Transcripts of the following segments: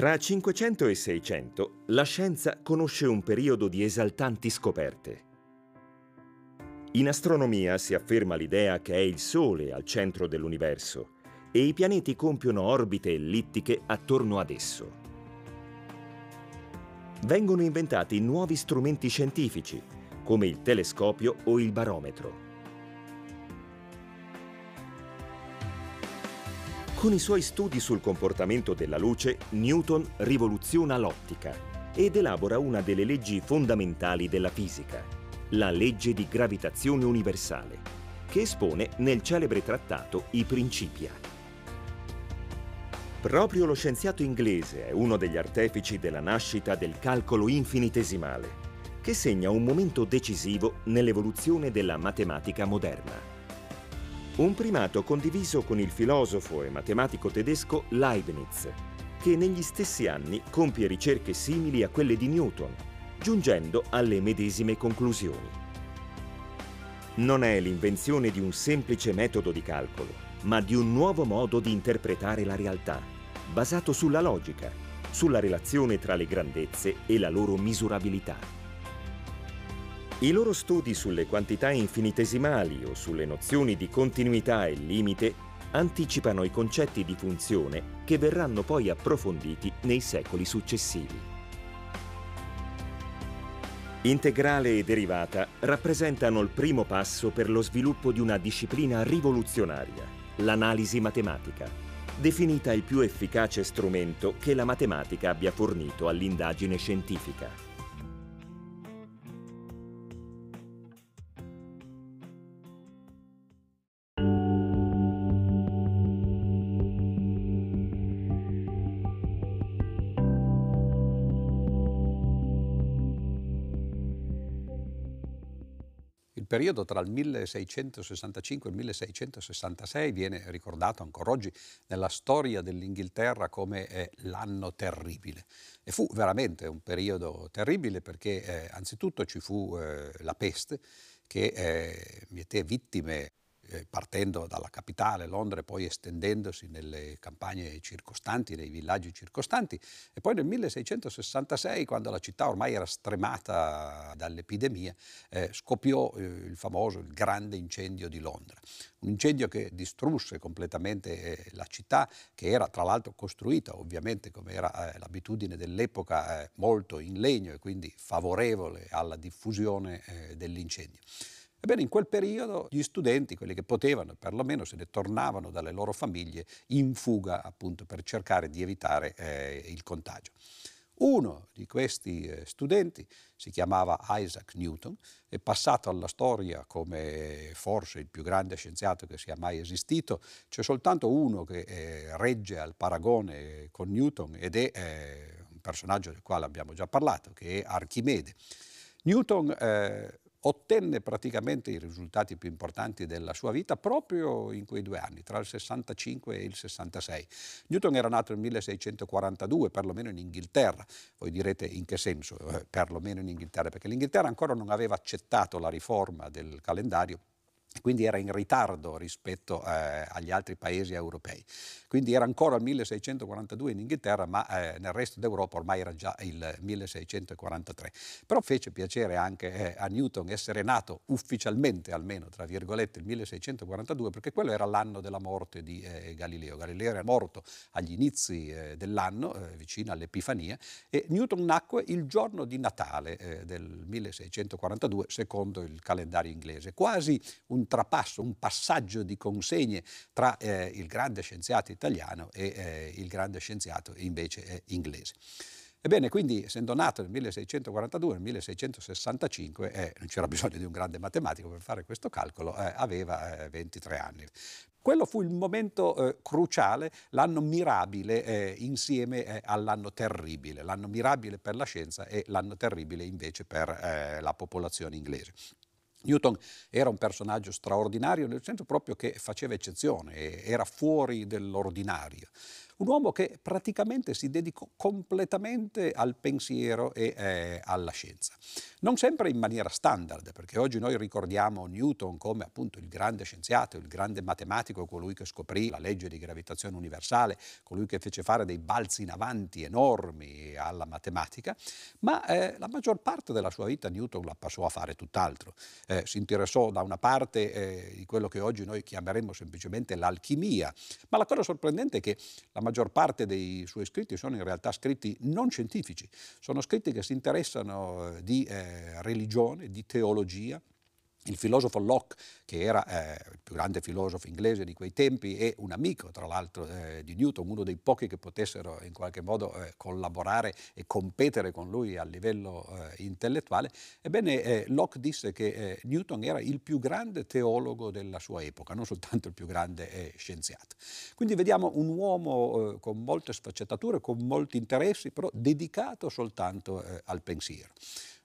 Tra 500 e 600 la scienza conosce un periodo di esaltanti scoperte. In astronomia si afferma l'idea che è il Sole al centro dell'universo e i pianeti compiono orbite ellittiche attorno ad esso. Vengono inventati nuovi strumenti scientifici, come il telescopio o il barometro. Con i suoi studi sul comportamento della luce, Newton rivoluziona l'ottica ed elabora una delle leggi fondamentali della fisica, la legge di gravitazione universale, che espone nel celebre trattato I Principia. Proprio lo scienziato inglese è uno degli artefici della nascita del calcolo infinitesimale, che segna un momento decisivo nell'evoluzione della matematica moderna. Un primato condiviso con il filosofo e matematico tedesco Leibniz, che negli stessi anni compie ricerche simili a quelle di Newton, giungendo alle medesime conclusioni. Non è l'invenzione di un semplice metodo di calcolo, ma di un nuovo modo di interpretare la realtà, basato sulla logica, sulla relazione tra le grandezze e la loro misurabilità. I loro studi sulle quantità infinitesimali o sulle nozioni di continuità e limite anticipano i concetti di funzione che verranno poi approfonditi nei secoli successivi. Integrale e derivata rappresentano il primo passo per lo sviluppo di una disciplina rivoluzionaria, l'analisi matematica, definita il più efficace strumento che la matematica abbia fornito all'indagine scientifica. Periodo tra il 1665 e il 1666 viene ricordato ancora oggi nella storia dell'Inghilterra come eh, l'anno terribile. E fu veramente un periodo terribile perché eh, anzitutto ci fu eh, la peste che eh, miete vittime eh, partendo dalla capitale, Londra, e poi estendendosi nelle campagne circostanti, nei villaggi circostanti. E poi nel 1666, quando la città ormai era stremata dall'epidemia, eh, scoppiò eh, il famoso, il grande incendio di Londra. Un incendio che distrusse completamente eh, la città, che era tra l'altro costruita, ovviamente, come era eh, l'abitudine dell'epoca, molto in legno e quindi favorevole alla diffusione dell'incendio. Ebbene, in quel periodo gli studenti, quelli che potevano, perlomeno se ne tornavano dalle loro famiglie in fuga appunto per cercare di evitare eh, il contagio. Uno di questi eh, studenti si chiamava Isaac Newton, è passato alla storia come forse il più grande scienziato che sia mai esistito. C'è soltanto uno che eh, regge al paragone con Newton ed è eh, un personaggio del quale abbiamo già parlato, che è Archimede. Newton eh, ottenne praticamente i risultati più importanti della sua vita proprio in quei due anni, tra il 65 e il 66. Newton era nato nel 1642, perlomeno in Inghilterra. Voi direte in che senso, eh, perlomeno in Inghilterra? Perché l'Inghilterra ancora non aveva accettato la riforma del calendario quindi era in ritardo rispetto eh, agli altri paesi europei. Quindi era ancora il 1642 in Inghilterra, ma eh, nel resto d'Europa ormai era già il 1643. Però fece piacere anche eh, a Newton essere nato ufficialmente, almeno tra virgolette, il 1642, perché quello era l'anno della morte di eh, Galileo. Galileo era morto agli inizi eh, dell'anno, eh, vicino all'Epifania, e Newton nacque il giorno di Natale del 1642, secondo il calendario inglese, quasi un un trapasso, un passaggio di consegne tra eh, il grande scienziato italiano e eh, il grande scienziato invece eh, inglese. Ebbene, quindi essendo nato nel 1642, nel 1665, eh, non c'era bisogno di un grande matematico per fare questo calcolo, eh, aveva eh, 23 anni. Quello fu il momento eh, cruciale, l'anno mirabile eh, insieme eh, all'anno terribile, l'anno mirabile per la scienza e l'anno terribile invece per la popolazione inglese. Newton era un personaggio straordinario nel senso proprio che faceva eccezione, era fuori dell'ordinario. Un uomo che praticamente si dedicò completamente al pensiero e eh, alla scienza. Non sempre in maniera standard, perché oggi noi ricordiamo Newton come appunto il grande scienziato, il grande matematico, colui che scoprì la legge di gravitazione universale, colui che fece fare dei balzi in avanti enormi alla matematica, ma eh, la maggior parte della sua vita Newton la passò a fare tutt'altro. Eh, si interessò da una parte eh, di quello che oggi noi chiameremmo semplicemente l'alchimia, ma la cosa sorprendente è che la maggior parte dei suoi scritti sono in realtà scritti non scientifici, sono scritti che si interessano eh, di eh, religione, di teologia. Il filosofo Locke, che era eh, il più grande filosofo inglese di quei tempi e un amico, tra l'altro, eh, di Newton, uno dei pochi che potessero in qualche modo eh, collaborare e competere con lui a livello eh, intellettuale, ebbene eh, Locke disse che eh, Newton era il più grande teologo della sua epoca, non soltanto il più grande scienziato. Quindi vediamo un uomo con molte sfaccettature, con molti interessi, però dedicato soltanto al pensiero.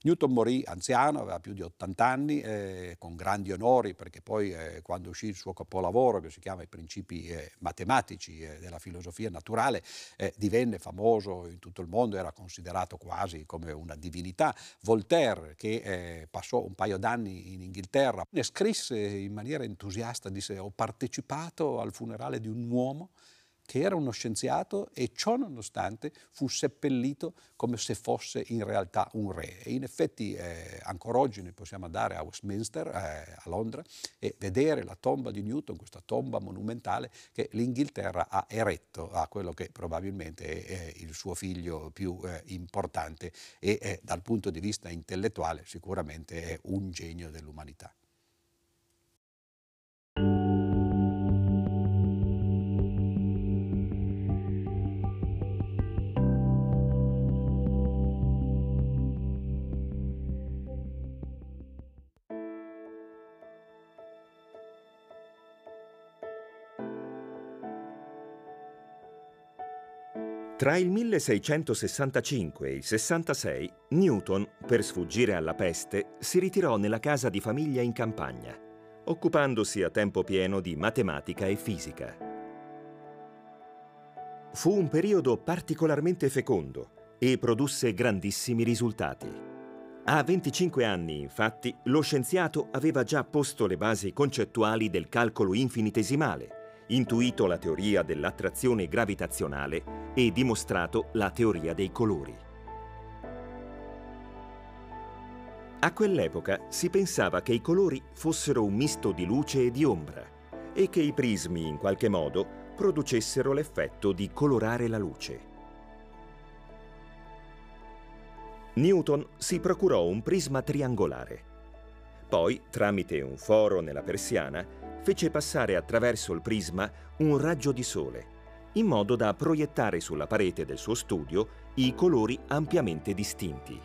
Newton morì anziano, aveva più di 80 anni, eh, con grandi onori, perché poi eh, quando uscì il suo capolavoro, che si chiama I principi eh, matematici eh, della filosofia naturale, eh, divenne famoso in tutto il mondo, era considerato quasi come una divinità. Voltaire, che eh, passò un paio d'anni in Inghilterra, ne scrisse in maniera entusiasta, disse ho partecipato al funerale di un uomo che era uno scienziato e ciò nonostante fu seppellito come se fosse in realtà un re. E in effetti eh, ancora oggi noi possiamo andare a Westminster, eh, a Londra, e vedere la tomba di Newton, questa tomba monumentale che l'Inghilterra ha eretto a quello che probabilmente è, è il suo figlio più eh, importante e dal punto di vista intellettuale sicuramente è un genio dell'umanità. Tra il 1665 e il 66, Newton, per sfuggire alla peste, si ritirò nella casa di famiglia in campagna, occupandosi a tempo pieno di matematica e fisica. Fu un periodo particolarmente fecondo e produsse grandissimi risultati. A 25 anni, infatti, lo scienziato aveva già posto le basi concettuali del calcolo infinitesimale, intuito la teoria dell'attrazione gravitazionale e dimostrato la teoria dei colori. A quell'epoca si pensava che i colori fossero un misto di luce e di ombra e che i prismi in qualche modo producessero l'effetto di colorare la luce. Newton si procurò un prisma triangolare. Poi, tramite un foro nella persiana, fece passare attraverso il prisma un raggio di sole, in modo da proiettare sulla parete del suo studio i colori ampiamente distinti.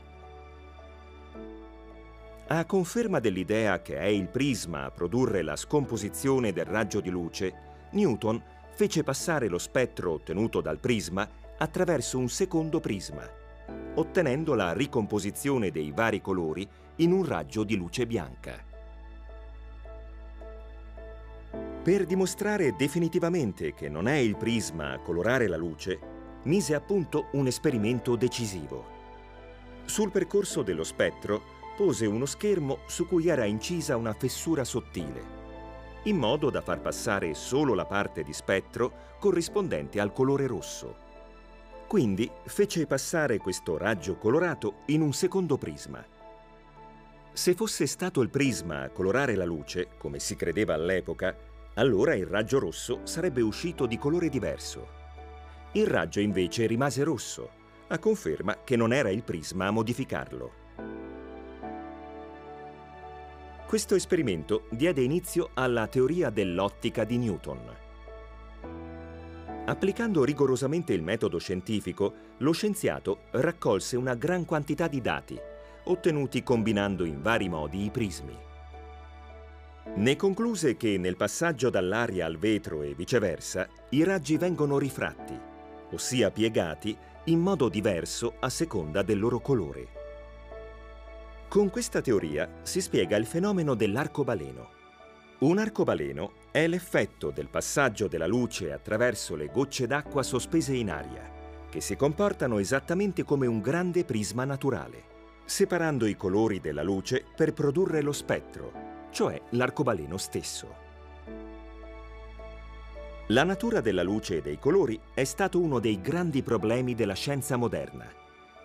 A conferma dell'idea che è il prisma a produrre la scomposizione del raggio di luce, Newton fece passare lo spettro ottenuto dal prisma attraverso un secondo prisma, ottenendo la ricomposizione dei vari colori in un raggio di luce bianca. Per dimostrare definitivamente che non è il prisma a colorare la luce, mise a punto un esperimento decisivo. Sul percorso dello spettro pose uno schermo su cui era incisa una fessura sottile, in modo da far passare solo la parte di spettro corrispondente al colore rosso. Quindi fece passare questo raggio colorato in un secondo prisma. Se fosse stato il prisma a colorare la luce, come si credeva all'epoca, allora il raggio rosso sarebbe uscito di colore diverso. Il raggio invece rimase rosso, a conferma che non era il prisma a modificarlo. Questo esperimento diede inizio alla teoria dell'ottica di Newton. Applicando rigorosamente il metodo scientifico, lo scienziato raccolse una gran quantità di dati, ottenuti combinando in vari modi i prismi. Ne concluse che nel passaggio dall'aria al vetro e viceversa i raggi vengono rifratti, ossia piegati in modo diverso a seconda del loro colore. Con questa teoria si spiega il fenomeno dell'arcobaleno. Un arcobaleno È l'effetto del passaggio della luce attraverso le gocce d'acqua sospese in aria, che si comportano esattamente come un grande prisma naturale, separando i colori della luce per produrre lo spettro, cioè l'arcobaleno stesso. La natura della luce e dei colori è stato uno dei grandi problemi della scienza moderna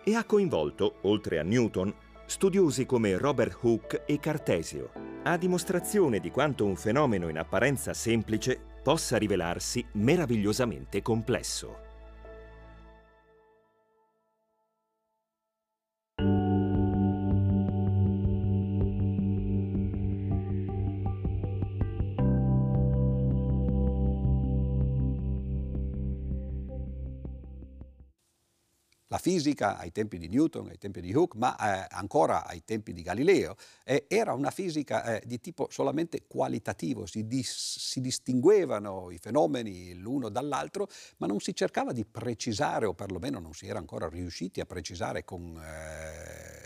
e ha coinvolto, oltre a Newton, studiosi come Robert Hooke e Cartesio, a dimostrazione di quanto un fenomeno in apparenza semplice possa rivelarsi meravigliosamente complesso. Fisica ai tempi di Newton, ai tempi di Hooke, ma eh, ancora ai tempi di Galileo, eh, era una fisica eh, di tipo solamente qualitativo, si, dis- si, distinguevano i fenomeni l'uno dall'altro, ma non si cercava di precisare, o perlomeno non si era ancora riusciti a precisare con eh,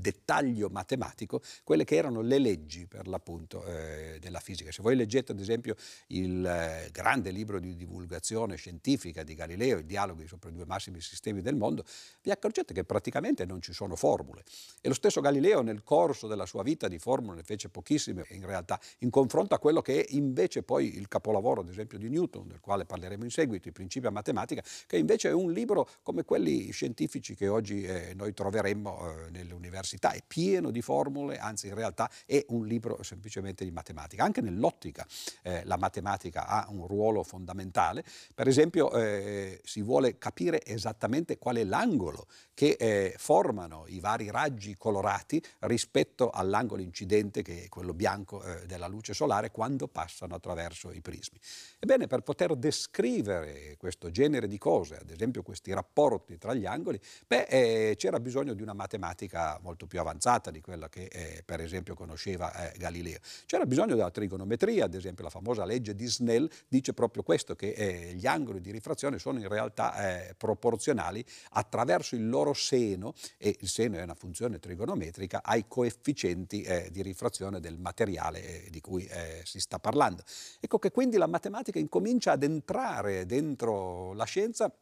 dettaglio matematico quelle che erano le leggi per l'appunto eh, della fisica. Se voi leggete ad esempio il eh, grande libro di divulgazione scientifica di Galileo, i dialoghi sopra i due massimi sistemi del mondo, vi accorgete che praticamente non ci sono formule. E lo stesso Galileo nel corso della sua vita di formule ne fece pochissime in realtà, in confronto a quello che è invece poi il capolavoro ad esempio di Newton, del quale parleremo in seguito, i principi a matematica, che invece è un libro come quelli scientifici che oggi eh, noi troveremmo eh, nelle università è pieno di formule, anzi in realtà è un libro semplicemente di matematica. Anche nell'ottica eh, la matematica ha un ruolo fondamentale, per esempio eh, si vuole capire esattamente qual è l'angolo che eh, formano i vari raggi colorati rispetto all'angolo incidente che è quello bianco eh, della luce solare quando passano attraverso i prismi. Ebbene, per poter descrivere questo genere di cose, ad esempio questi rapporti tra gli angoli, beh, eh, c'era bisogno di una matematica molto molto più avanzata di quella che eh, per esempio conosceva eh, Galileo. C'era bisogno della trigonometria, ad esempio la famosa legge di Snell dice proprio questo, che eh, gli angoli di rifrazione sono in realtà eh, proporzionali attraverso il loro seno, e il seno è una funzione trigonometrica, ai coefficienti eh, di rifrazione del materiale eh, di cui si sta parlando. Ecco che quindi la matematica incomincia ad entrare dentro la scienza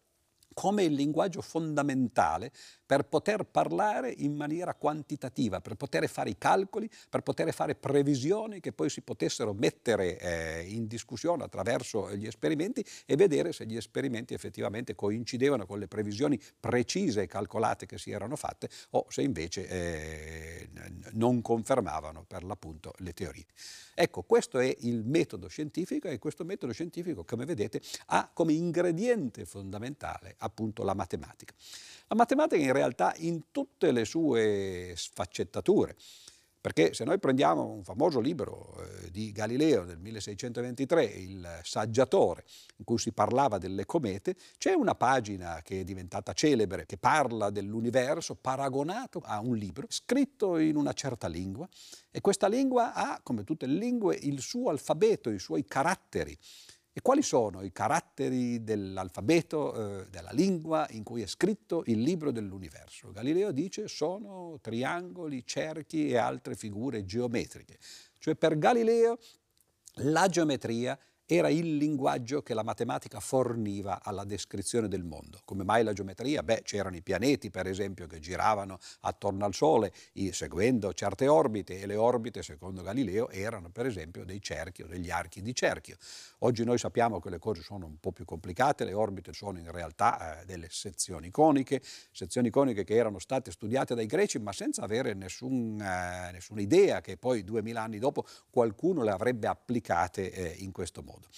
come il linguaggio fondamentale per poter parlare in maniera quantitativa, per poter fare i calcoli, per poter fare previsioni che poi si potessero mettere eh, in discussione attraverso gli esperimenti e vedere se gli esperimenti effettivamente coincidevano con le previsioni precise e calcolate che si erano fatte o se invece eh, non confermavano per l'appunto le teorie. Ecco, questo è il metodo scientifico e questo metodo scientifico, come vedete, ha come ingrediente fondamentale appunto la matematica. La matematica in realtà in tutte le sue sfaccettature, perché se noi prendiamo un famoso libro eh, di Galileo del 1623, Il Saggiatore, in cui si parlava delle comete, c'è una pagina che è diventata celebre, che parla dell'universo paragonato a un libro scritto in una certa lingua e questa lingua ha, come tutte le lingue, il suo alfabeto, i suoi caratteri. E quali sono i caratteri dell'alfabeto, eh, della lingua in cui è scritto il libro dell'universo? Galileo dice sono triangoli, cerchi e altre figure geometriche. Cioè per Galileo la geometria era il linguaggio che la matematica forniva alla descrizione del mondo. Come mai la geometria? Beh, c'erano i pianeti, per esempio, che giravano attorno al Sole seguendo certe orbite e le orbite, secondo Galileo, erano per esempio dei cerchi o degli archi di cerchio. Oggi noi sappiamo che le cose sono un po' più complicate, le orbite sono in realtà eh, delle sezioni coniche, sezioni coniche che erano state studiate dai greci ma senza avere nessun, eh, nessuna idea che poi duemila anni dopo qualcuno le avrebbe applicate eh, in questo modo modo.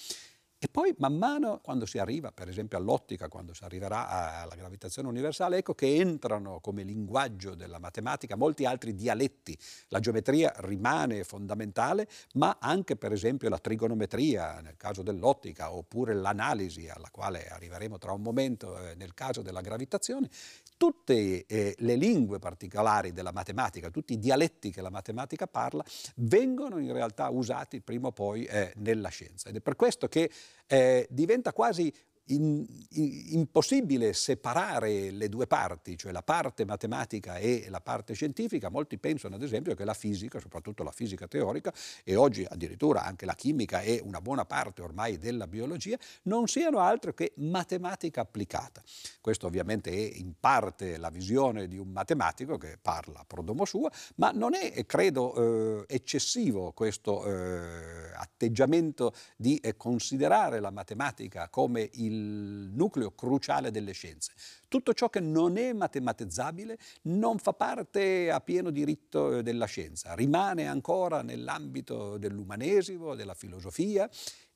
E poi man mano, quando si arriva per esempio all'ottica, quando si arriverà alla gravitazione universale, ecco che entrano come linguaggio della matematica molti altri dialetti. La geometria rimane fondamentale, ma anche per esempio la trigonometria nel caso dell'ottica, oppure l'analisi alla quale arriveremo tra un momento eh, nel caso della gravitazione, tutte eh, le lingue particolari della matematica, tutti i dialetti che la matematica parla, vengono in realtà usati prima o poi eh, nella scienza. Ed è per questo che eh, diventa quasi in, in, impossibile separare le due parti, cioè la parte matematica e la parte scientifica. Molti pensano ad esempio che la fisica, soprattutto la fisica teorica e oggi addirittura anche la chimica e una buona parte ormai della biologia, non siano altro che matematica applicata. Questo ovviamente è in parte la visione di un matematico che parla pro domo sua, ma non è, credo, eh, eccessivo questo eh, atteggiamento di eh, considerare la matematica come il nucleo cruciale delle scienze. Tutto ciò che non è matematizzabile non fa parte a pieno diritto eh, della scienza, rimane ancora nell'ambito dell'umanesimo, della filosofia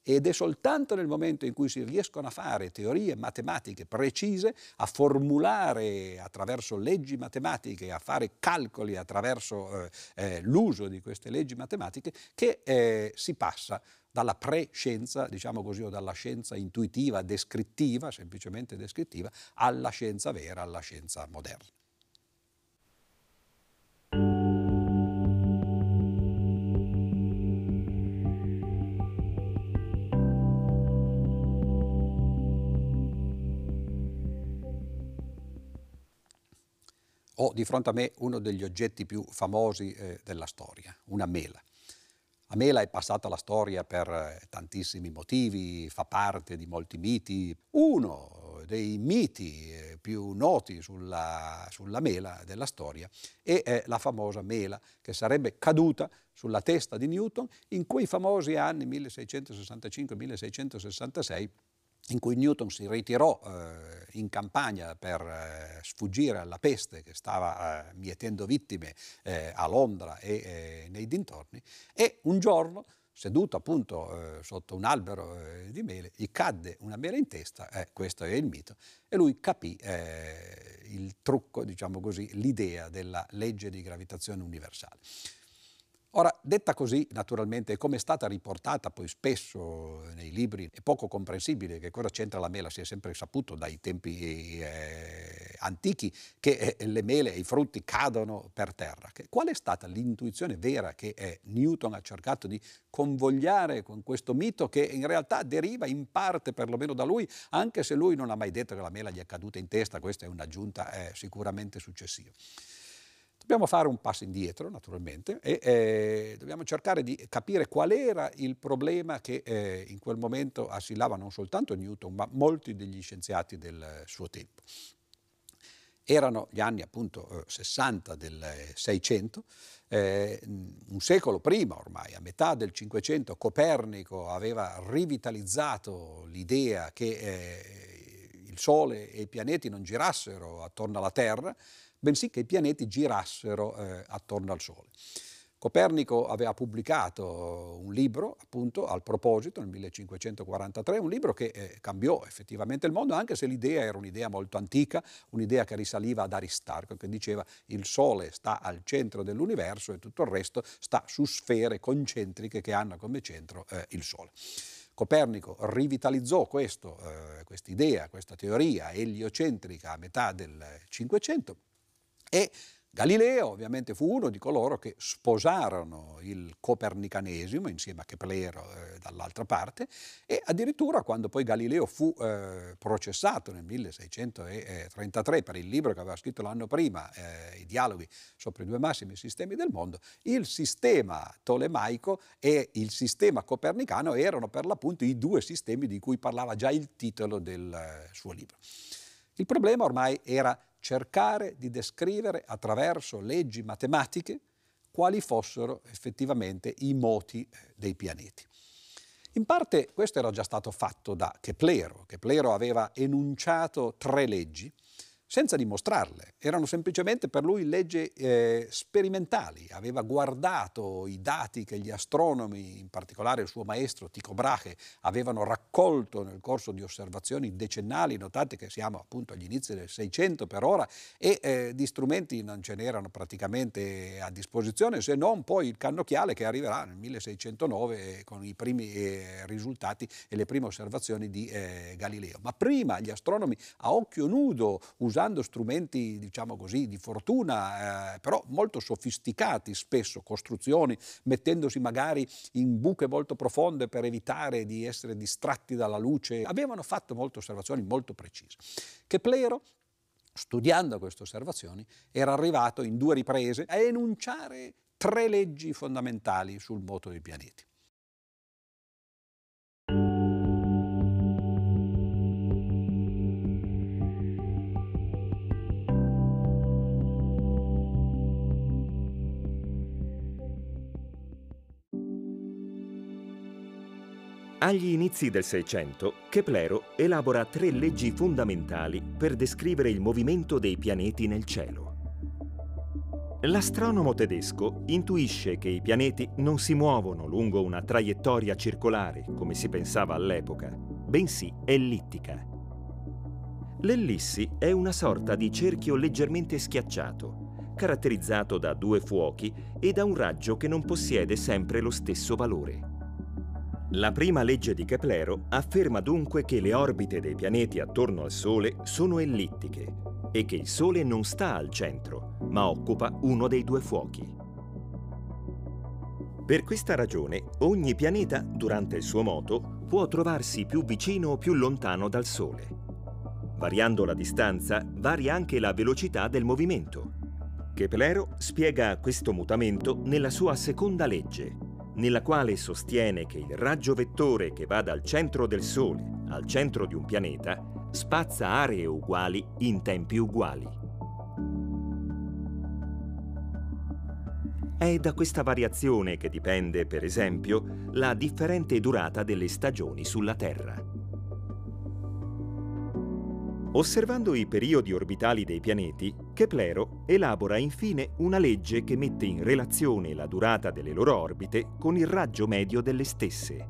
ed è soltanto nel momento in cui si riescono a fare teorie matematiche precise, a formulare attraverso leggi matematiche, a fare calcoli attraverso eh, eh, l'uso di queste leggi matematiche, che eh, si passa dalla pre-scienza, diciamo così, o dalla scienza intuitiva, descrittiva, semplicemente descrittiva, alla scienza vera, alla scienza moderna. Ho di fronte a me uno degli oggetti più famosi eh, della storia, una mela. La mela è passata alla storia per eh, tantissimi motivi, fa parte di molti miti. Uno dei miti eh, più noti sulla, sulla mela della storia è la famosa mela che sarebbe caduta sulla testa di Newton in quei famosi anni 1665-1666 in cui Newton si ritirò eh, in campagna per eh, sfuggire alla peste che stava eh, mietendo vittime eh, a Londra e eh, nei dintorni e un giorno seduto appunto eh, sotto un albero di mele, gli cadde una mela in testa, questo è il mito, e lui capì il trucco, diciamo così, l'idea della legge di gravitazione universale. Ora, detta così, naturalmente, come è stata riportata poi spesso nei libri, è poco comprensibile che cosa c'entra la mela, si è sempre saputo dai tempi eh, antichi che eh, le mele e i frutti cadono per terra. Che, qual è stata l'intuizione vera che eh, Newton ha cercato di convogliare con questo mito che in realtà deriva in parte perlomeno da lui, anche se lui non ha mai detto che la mela gli è caduta in testa, questa è un'aggiunta eh, sicuramente successiva. Dobbiamo fare un passo indietro, naturalmente, e eh, dobbiamo cercare di capire qual era il problema che eh, in quel momento assillava non soltanto Newton, ma molti degli scienziati del suo tempo. Erano gli anni appunto 60 eh, del 600, eh, un secolo prima ormai, a metà del 500, Copernico aveva rivitalizzato l'idea che eh, il Sole e i pianeti non girassero attorno alla Terra, bensì che i pianeti girassero eh, attorno al Sole. Copernico aveva pubblicato un libro, appunto, al proposito, nel 1543, un libro che eh, cambiò effettivamente il mondo, anche se l'idea era un'idea molto antica, un'idea che risaliva ad Aristarco, che diceva il Sole sta al centro dell'universo e tutto il resto sta su sfere concentriche che hanno come centro eh, il Sole. Copernico rivitalizzò questa eh, idea, questa teoria eliocentrica a metà del Cinquecento e Galileo ovviamente fu uno di coloro che sposarono il copernicanesimo insieme a Keplero eh, dall'altra parte e addirittura quando poi Galileo fu eh, processato nel 1633 per il libro che aveva scritto l'anno prima, eh, I dialoghi sopra i due massimi sistemi del mondo, il sistema tolemaico e il sistema copernicano erano per l'appunto i due sistemi di cui parlava già il titolo del eh, suo libro. Il problema ormai era cercare di descrivere attraverso leggi matematiche quali fossero effettivamente i moti eh, dei pianeti. In parte questo era già stato fatto da Keplero. Keplero aveva enunciato tre leggi senza dimostrarle, erano semplicemente per lui leggi eh, sperimentali, aveva guardato i dati che gli astronomi, in particolare il suo maestro Tycho Brahe, avevano raccolto nel corso di osservazioni decennali, notate che siamo appunto agli inizi del 600 per ora e eh, di strumenti non ce n'erano praticamente a disposizione se non poi il cannocchiale che arriverà nel 1609 con i primi eh, risultati e le prime osservazioni di eh, Galileo. Ma prima gli astronomi a occhio nudo usavano usando strumenti, diciamo così, di fortuna, eh, però molto sofisticati spesso, costruzioni, mettendosi magari in buche molto profonde per evitare di essere distratti dalla luce. Avevano fatto molte osservazioni molto precise. Keplero studiando queste osservazioni, era arrivato in due riprese a enunciare tre leggi fondamentali sul moto dei pianeti. Agli inizi del Seicento, Keplero elabora tre leggi fondamentali per descrivere il movimento dei pianeti nel cielo. L'astronomo tedesco intuisce che i pianeti non si muovono lungo una traiettoria circolare, come si pensava all'epoca, bensì ellittica. L'ellissi è una sorta di cerchio leggermente schiacciato, caratterizzato da due fuochi e da un raggio che non possiede sempre lo stesso valore. La prima legge di Keplero afferma dunque che le orbite dei pianeti attorno al Sole sono ellittiche e che il Sole non sta al centro, ma occupa uno dei due fuochi. Per questa ragione, ogni pianeta, durante il suo moto, può trovarsi più vicino o più lontano dal Sole. Variando la distanza, varia anche la velocità del movimento. Keplero spiega questo mutamento nella sua seconda legge, nella quale sostiene che il raggio vettore che va dal centro del Sole al centro di un pianeta spazza aree uguali in tempi uguali. È da questa variazione che dipende, per esempio, la differente durata delle stagioni sulla Terra. Osservando i periodi orbitali dei pianeti, Keplero elabora infine una legge che mette in relazione la durata delle loro orbite con il raggio medio delle stesse.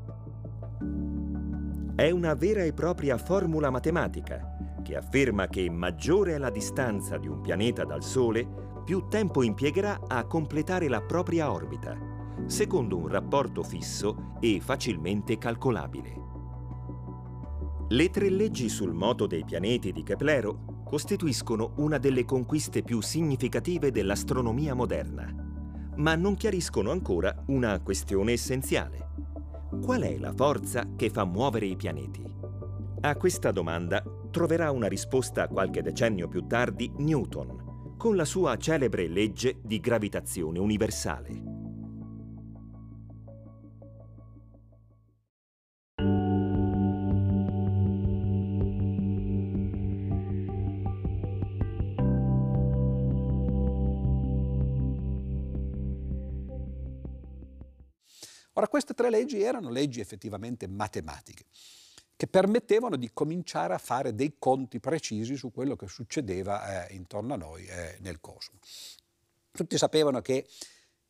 È una vera e propria formula matematica che afferma che maggiore è la distanza di un pianeta dal Sole, più tempo impiegherà a completare la propria orbita, secondo un rapporto fisso e facilmente calcolabile. Le tre leggi sul moto dei pianeti di Keplero costituiscono una delle conquiste più significative dell'astronomia moderna, ma non chiariscono ancora una questione essenziale. Qual è la forza che fa muovere i pianeti? A questa domanda troverà una risposta qualche decennio più tardi Newton, con la sua celebre legge di gravitazione universale. Ora, queste tre leggi erano leggi effettivamente matematiche, che permettevano di cominciare a fare dei conti precisi su quello che succedeva eh, intorno a noi eh, nel cosmo. Tutti sapevano che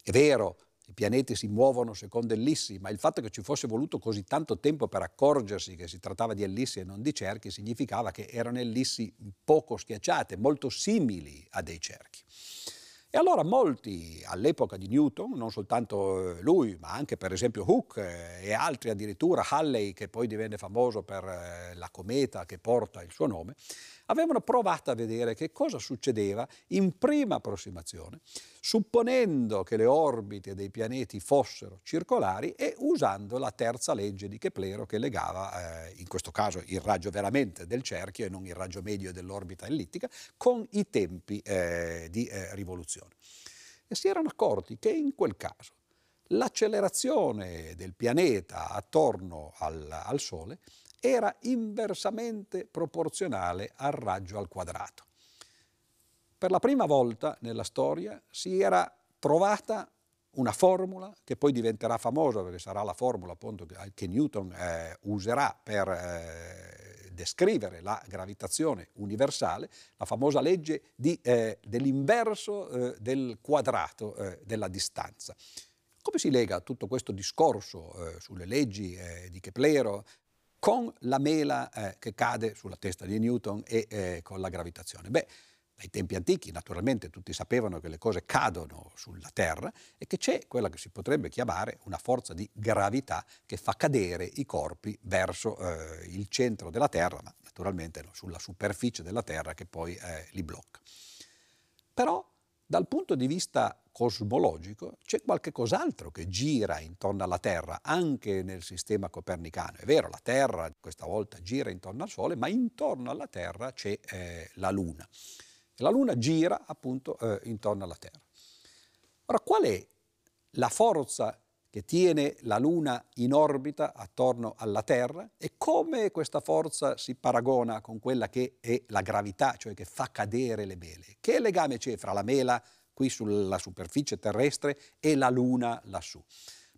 è vero, i pianeti si muovono secondo ellissi, ma il fatto che ci fosse voluto così tanto tempo per accorgersi che si trattava di ellissi e non di cerchi significava che erano ellissi poco schiacciate, molto simili a dei cerchi. E allora molti all'epoca di Newton, non soltanto eh, lui, ma anche per esempio Hooke eh, e altri addirittura, Halley che poi divenne famoso per eh, la cometa che porta il suo nome, avevano provato a vedere che cosa succedeva in prima approssimazione, supponendo che le orbite dei pianeti fossero circolari e usando la terza legge di Keplero che legava, eh, in questo caso, il raggio veramente del cerchio e non il raggio medio dell'orbita ellittica, con i tempi eh, di eh, rivoluzione. E si erano accorti che in quel caso l'accelerazione del pianeta attorno al, al Sole era inversamente proporzionale al raggio al quadrato. Per la prima volta nella storia si era trovata una formula che poi diventerà famosa perché sarà la formula appunto che Newton eh, userà per eh, descrivere la gravitazione universale, la famosa legge di, eh, dell'inverso eh, del quadrato eh, della distanza. Come si lega tutto questo discorso eh, sulle leggi di Keplero con la mela eh, che cade sulla testa di Newton e eh, con la gravitazione? Beh, dai tempi antichi naturalmente tutti sapevano che le cose cadono sulla Terra e che c'è quella che si potrebbe chiamare una forza di gravità che fa cadere i corpi verso eh, il centro della Terra, ma naturalmente sulla superficie della Terra che poi eh, li blocca. Però dal punto di vista cosmologico c'è qualche cos'altro che gira intorno alla Terra, anche nel sistema copernicano. È vero, la Terra questa volta gira intorno al Sole, ma intorno alla Terra c'è eh, la Luna. La Luna gira appunto eh, intorno alla Terra. Ora, qual è la forza che tiene la Luna in orbita attorno alla Terra e come questa forza si paragona con quella che è la gravità, cioè che fa cadere le mele. Che legame c'è fra la mela qui sulla superficie terrestre e la Luna lassù?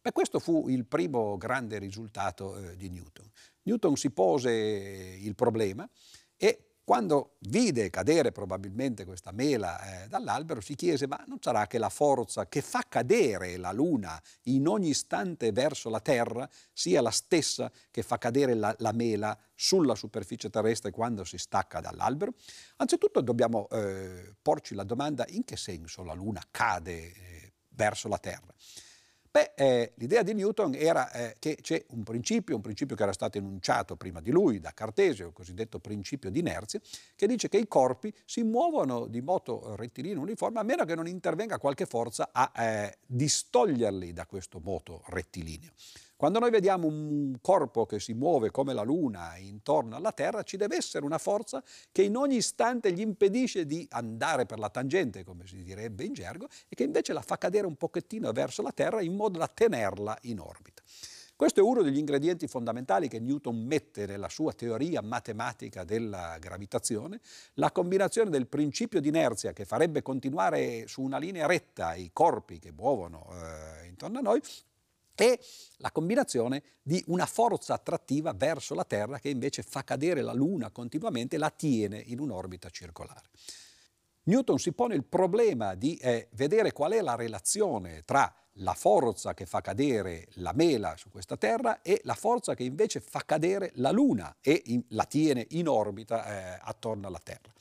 Beh, questo fu il primo grande risultato eh, di Newton. Newton si pose il problema e quando vide cadere probabilmente questa mela eh, dall'albero si chiese ma non sarà che la forza che fa cadere la luna in ogni istante verso la terra sia la stessa che fa cadere la, la mela sulla superficie terrestre quando si stacca dall'albero? Anzitutto dobbiamo eh, porci la domanda in che senso la luna cade eh, verso la terra. Beh, eh, l'idea di Newton era eh, che c'è un principio, un principio che era stato enunciato prima di lui da Cartesio, il cosiddetto principio di inerzia, che dice che i corpi si muovono di moto rettilineo uniforme a meno che non intervenga qualche forza a eh, distoglierli da questo moto rettilineo. Quando noi vediamo un corpo che si muove come la Luna intorno alla Terra, ci deve essere una forza che in ogni istante gli impedisce di andare per la tangente, come si direbbe in gergo, e che invece la fa cadere un pochettino verso la Terra in modo da tenerla in orbita. Questo è uno degli ingredienti fondamentali che Newton mette nella sua teoria matematica della gravitazione, la combinazione del principio di inerzia che farebbe continuare su una linea retta i corpi che muovono eh, intorno a noi e la combinazione di una forza attrattiva verso la Terra che invece fa cadere la Luna continuamente e la tiene in un'orbita circolare. Newton si pone il problema di eh, vedere qual è la relazione tra la forza che fa cadere la mela su questa Terra e la forza che invece fa cadere la Luna e in, la tiene in orbita eh, attorno alla Terra.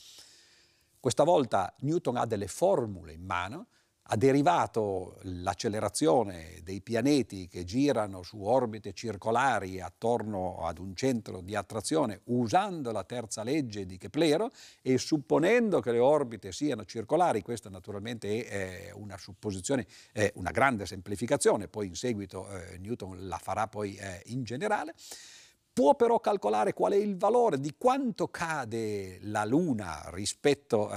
Questa volta Newton ha delle formule in mano ha derivato l'accelerazione dei pianeti che girano su orbite circolari attorno ad un centro di attrazione usando la terza legge di Keplero e supponendo che le orbite siano circolari, questa naturalmente è una supposizione, è una grande semplificazione, poi in seguito eh, Newton la farà poi eh, in generale, Può però calcolare qual è il valore di quanto cade la Luna rispetto eh,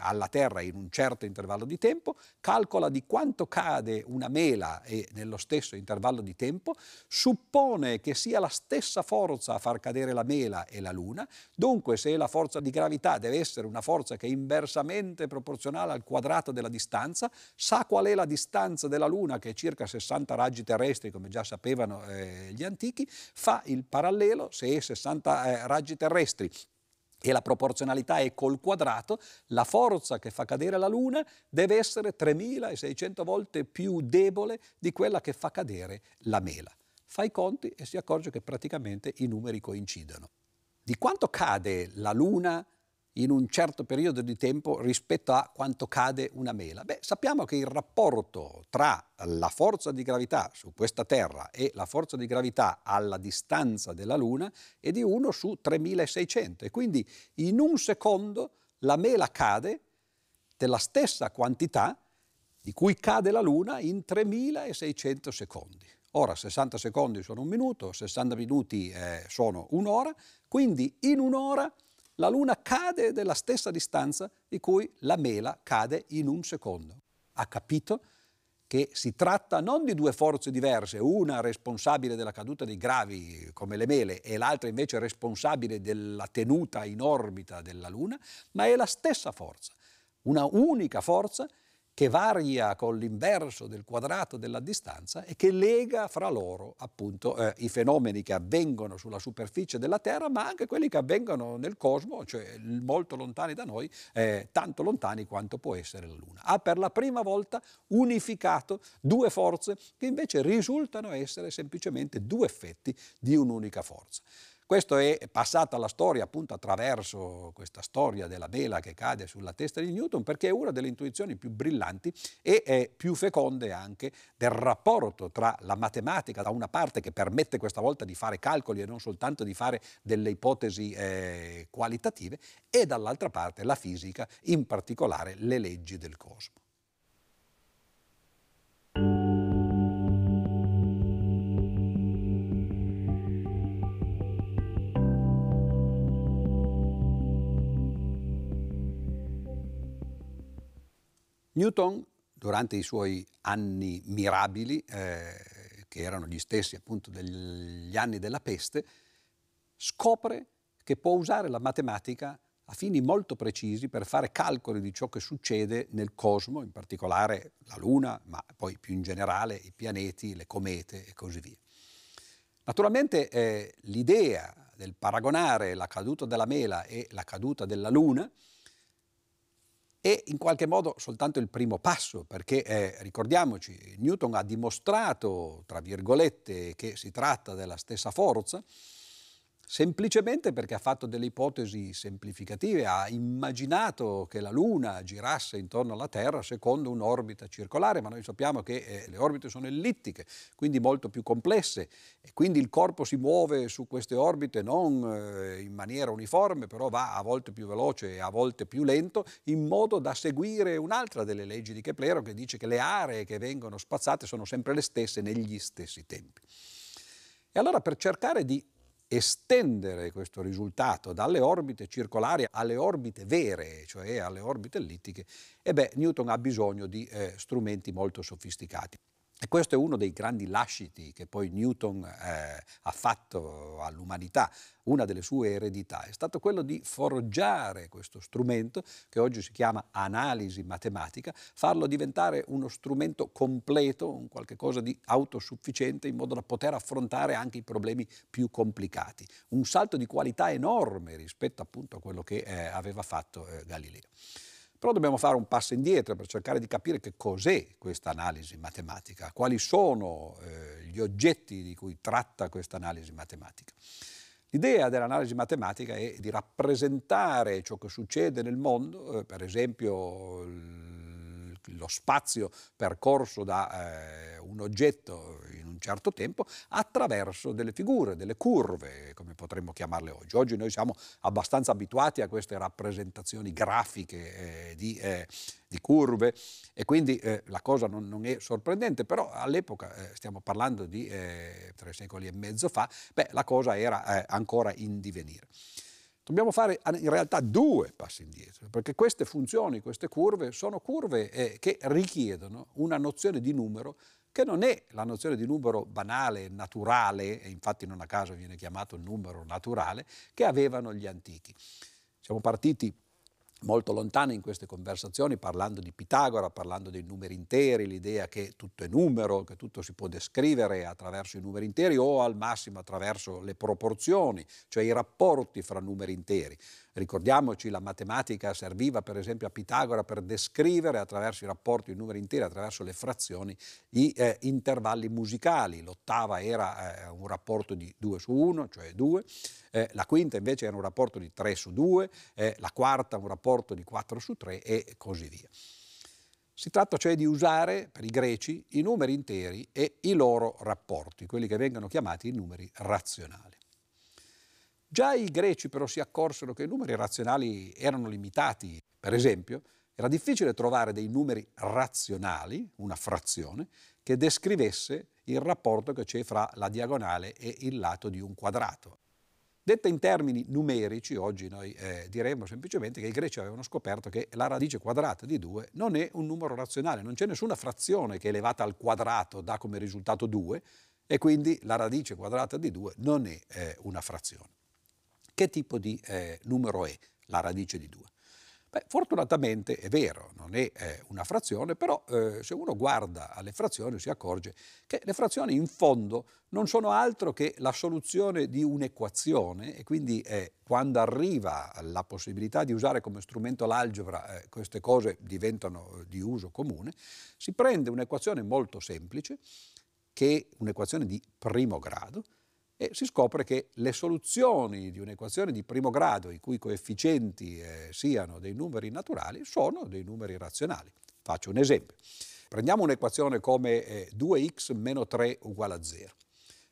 alla Terra in un certo intervallo di tempo, calcola di quanto cade una mela e nello stesso intervallo di tempo, suppone che sia la stessa forza a far cadere la mela e la Luna, dunque se la forza di gravità deve essere una forza che è inversamente proporzionale al quadrato della distanza, sa qual è la distanza della Luna che è circa 60 raggi terrestri, come già sapevano eh, gli antichi, fa il parallelo parallelo, se è 60 eh, raggi terrestri e la proporzionalità è col quadrato, la forza che fa cadere la Luna deve essere 3600 volte più debole di quella che fa cadere la mela. Fa i conti e si accorge che praticamente i numeri coincidono. Di quanto cade la Luna in un certo periodo di tempo rispetto a quanto cade una mela? Beh, sappiamo che il rapporto tra la forza di gravità su questa Terra e la forza di gravità alla distanza della Luna è di 1 su 3600 e quindi in un secondo la mela cade della stessa quantità di cui cade la Luna in 3600 secondi. Ora 60 secondi sono un minuto, 60 minuti eh, sono un'ora, quindi in un'ora la Luna cade della stessa distanza di cui la mela cade in un secondo. Ha capito che si tratta non di due forze diverse, una responsabile della caduta dei gravi come le mele e l'altra invece responsabile della tenuta in orbita della Luna, ma è la stessa forza, una unica forza che varia con l'inverso del quadrato della distanza e che lega fra loro appunto eh, i fenomeni che avvengono sulla superficie della Terra, ma anche quelli che avvengono nel cosmo, cioè molto lontani da noi, eh, tanto lontani quanto può essere la Luna. Ha per la prima volta unificato due forze che invece risultano essere semplicemente due effetti di un'unica forza. Questo è passato alla storia appunto attraverso questa storia della mela che cade sulla testa di Newton perché è una delle intuizioni più brillanti e più feconde anche del rapporto tra la matematica da una parte che permette questa volta di fare calcoli e non soltanto di fare delle ipotesi eh, qualitative e dall'altra parte la fisica, in particolare le leggi del cosmo. Newton, durante i suoi anni mirabili, eh, che erano gli stessi appunto degli anni della peste, scopre che può usare la matematica a fini molto precisi per fare calcoli di ciò che succede nel cosmo, in particolare la Luna, ma poi più in generale i pianeti, le comete e così via. Naturalmente eh, l'idea del paragonare la caduta della mela e la caduta della Luna è in qualche modo soltanto il primo passo, perché eh, ricordiamoci, Newton ha dimostrato, tra virgolette, che si tratta della stessa forza, semplicemente perché ha fatto delle ipotesi semplificative, ha immaginato che la Luna girasse intorno alla Terra secondo un'orbita circolare, ma noi sappiamo che eh, le orbite sono ellittiche, quindi molto più complesse e quindi il corpo si muove su queste orbite non eh, in maniera uniforme, però va a volte più veloce e a volte più lento, in modo da seguire un'altra delle leggi di Keplero che dice che le aree che vengono spazzate sono sempre le stesse negli stessi tempi. E allora per cercare di estendere questo risultato dalle orbite circolari alle orbite vere, cioè alle orbite ellittiche, e beh, Newton ha bisogno di eh, strumenti molto sofisticati. E questo è uno dei grandi lasciti che poi Newton eh, ha fatto all'umanità, una delle sue eredità, è stato quello di forgiare questo strumento che oggi si chiama analisi matematica, farlo diventare uno strumento completo, un qualche cosa di autosufficiente in modo da poter affrontare anche i problemi più complicati. Un salto di qualità enorme rispetto appunto a quello che eh, aveva fatto eh, Galileo. Però dobbiamo fare un passo indietro per cercare di capire che cos'è questa analisi matematica, quali sono eh, gli oggetti di cui tratta questa analisi matematica. L'idea dell'analisi matematica è di rappresentare ciò che succede nel mondo, eh, per esempio lo spazio percorso da eh, un oggetto in un certo tempo attraverso delle figure, delle curve, come potremmo chiamarle oggi. Oggi noi siamo abbastanza abituati a queste rappresentazioni grafiche eh, di, eh, di, curve e quindi eh, la cosa non, non, è sorprendente, però all'epoca, eh, stiamo parlando di eh, tre secoli e mezzo fa, beh, la cosa era ancora in divenire. Dobbiamo fare in realtà due passi indietro, perché queste funzioni, queste curve, sono curve eh, che richiedono una nozione di numero che non è la nozione di numero banale, naturale, e infatti non a caso viene chiamato numero naturale, che avevano gli antichi. Siamo partiti molto lontano in queste conversazioni, parlando di Pitagora, parlando dei numeri interi, l'idea che tutto è numero, che tutto si può descrivere attraverso i numeri interi o al massimo attraverso le proporzioni, cioè i rapporti fra numeri interi. Ricordiamoci, la matematica serviva per esempio a Pitagora per descrivere attraverso i rapporti, i numeri interi, attraverso le frazioni, gli eh, intervalli musicali. L'ottava era eh, un rapporto di 2 su 1, cioè 2, eh, la quinta invece era un rapporto di 3 su 2, eh, la quarta un rapporto di 4 su 3 e così via. Si tratta cioè di usare per i greci i numeri interi e i loro rapporti, quelli che vengono chiamati i numeri razionali. Già i greci però si accorsero che i numeri razionali erano limitati. Per esempio, era difficile trovare dei numeri razionali, una frazione, che descrivesse il rapporto che c'è fra la diagonale e il lato di un quadrato. Detta in termini numerici, oggi noi eh, diremmo semplicemente che i greci avevano scoperto che la radice quadrata di 2 non è un numero razionale, non c'è nessuna frazione che elevata al quadrato dà come risultato 2 e quindi la radice quadrata di 2 non è eh, una frazione. Che tipo di eh, numero è la radice di 2? Beh, fortunatamente è vero, non è eh, una frazione, però eh, se uno guarda alle frazioni si accorge che le frazioni in fondo non sono altro che la soluzione di un'equazione e quindi eh, quando arriva la possibilità di usare come strumento l'algebra eh, queste cose diventano di uso comune, si prende un'equazione molto semplice, che è un'equazione di primo grado, e si scopre che le soluzioni di un'equazione di primo grado i cui coefficienti eh, siano dei numeri naturali sono dei numeri razionali. Faccio un esempio. Prendiamo un'equazione come eh, 2x meno 3 uguale a 0.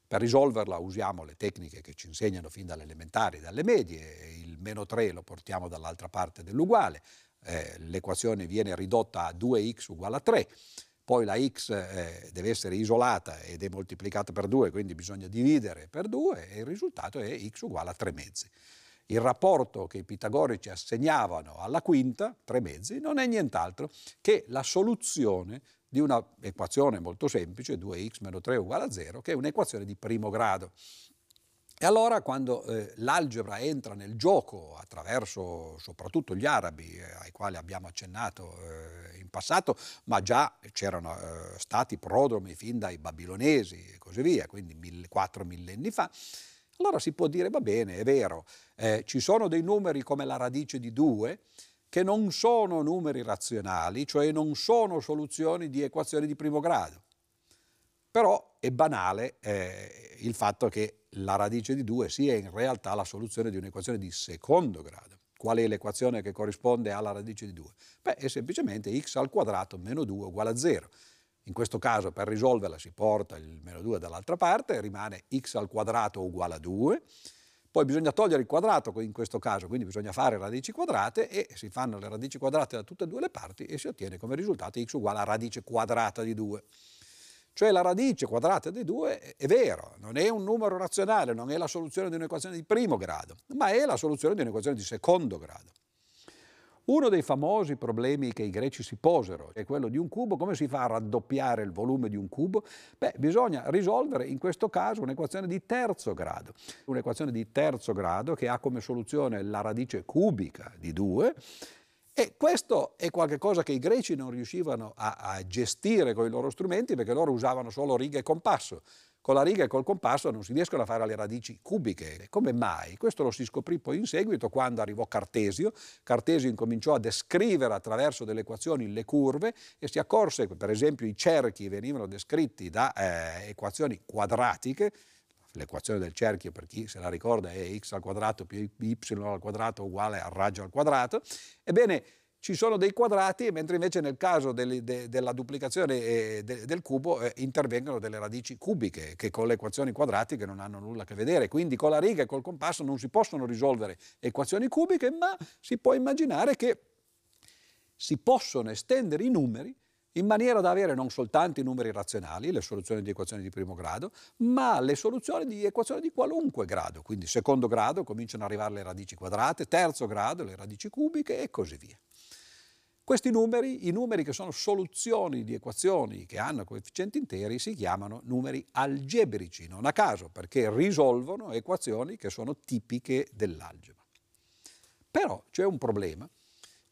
Per risolverla usiamo le tecniche che ci insegnano fin dalle elementari, dalle medie, il meno 3 lo portiamo dall'altra parte dell'uguale, eh, l'equazione viene ridotta a 2x uguale a 3, poi la x eh, deve essere isolata ed è moltiplicata per 2, quindi bisogna dividere per 2 e il risultato è x uguale a 3 mezzi. Il rapporto che i pitagorici assegnavano alla quinta, 3 mezzi, non è nient'altro che la soluzione di una equazione molto semplice, 2x meno 3 uguale a 0, che è un'equazione di primo grado. E allora quando eh, l'algebra entra nel gioco attraverso soprattutto gli arabi, eh, ai quali abbiamo accennato eh, in passato, ma già c'erano eh, stati prodromi fin dai babilonesi e così via, quindi mille, quattro millenni fa, allora si può dire va bene, è vero, eh, ci sono dei numeri come la radice di 2 che non sono numeri razionali, cioè non sono soluzioni di equazioni di primo grado. Però è banale eh, il fatto che la radice di 2 sia in realtà la soluzione di un'equazione di secondo grado. Qual è l'equazione che corrisponde alla radice di 2? Beh, è semplicemente x al quadrato meno 2 uguale a 0. In questo caso per risolverla si porta il meno 2 dall'altra parte, rimane x al quadrato uguale a 2, poi bisogna togliere il quadrato in questo caso, quindi bisogna fare radici quadrate e si fanno le radici quadrate da tutte e due le parti e si ottiene come risultato x uguale a radice quadrata di 2. Cioè la radice quadrata di 2 è vero, non è un numero razionale, non è la soluzione di un'equazione di primo grado, ma è la soluzione di un'equazione di secondo grado. Uno dei famosi problemi che i greci si posero è quello di un cubo. Come si fa a raddoppiare il volume di un cubo? Beh, bisogna risolvere in questo caso un'equazione di terzo grado. Un'equazione di terzo grado che ha come soluzione la radice cubica di 2 e questo è qualcosa che i greci non riuscivano a, a, gestire con i loro strumenti perché loro usavano solo riga e compasso. Con la riga e col compasso non si riescono a fare le radici cubiche. Come mai? Questo lo si scoprì poi in seguito quando arrivò Cartesio. Cartesio incominciò a descrivere attraverso delle equazioni le curve e si accorse che per esempio i cerchi venivano descritti da eh, equazioni quadratiche, l'equazione del cerchio per chi se la ricorda è x al quadrato più y al quadrato uguale al raggio al quadrato, ebbene ci sono dei quadrati, mentre invece nel caso del, de, della duplicazione eh, de, del cubo eh, intervengono delle radici cubiche che con le equazioni quadratiche non hanno nulla a che vedere. Quindi con la riga e col compasso non si possono risolvere equazioni cubiche, ma si può immaginare che si possono estendere i numeri in maniera da avere non soltanto i numeri razionali, le soluzioni di equazioni di primo grado, ma le soluzioni di equazioni di qualunque grado. Quindi secondo grado cominciano ad arrivare le radici quadrate, terzo grado le radici cubiche e così via. Questi numeri, i numeri che sono soluzioni di equazioni che hanno coefficienti interi, si chiamano numeri algebrici, non a caso, perché risolvono equazioni che sono tipiche dell'algebra. Però c'è un problema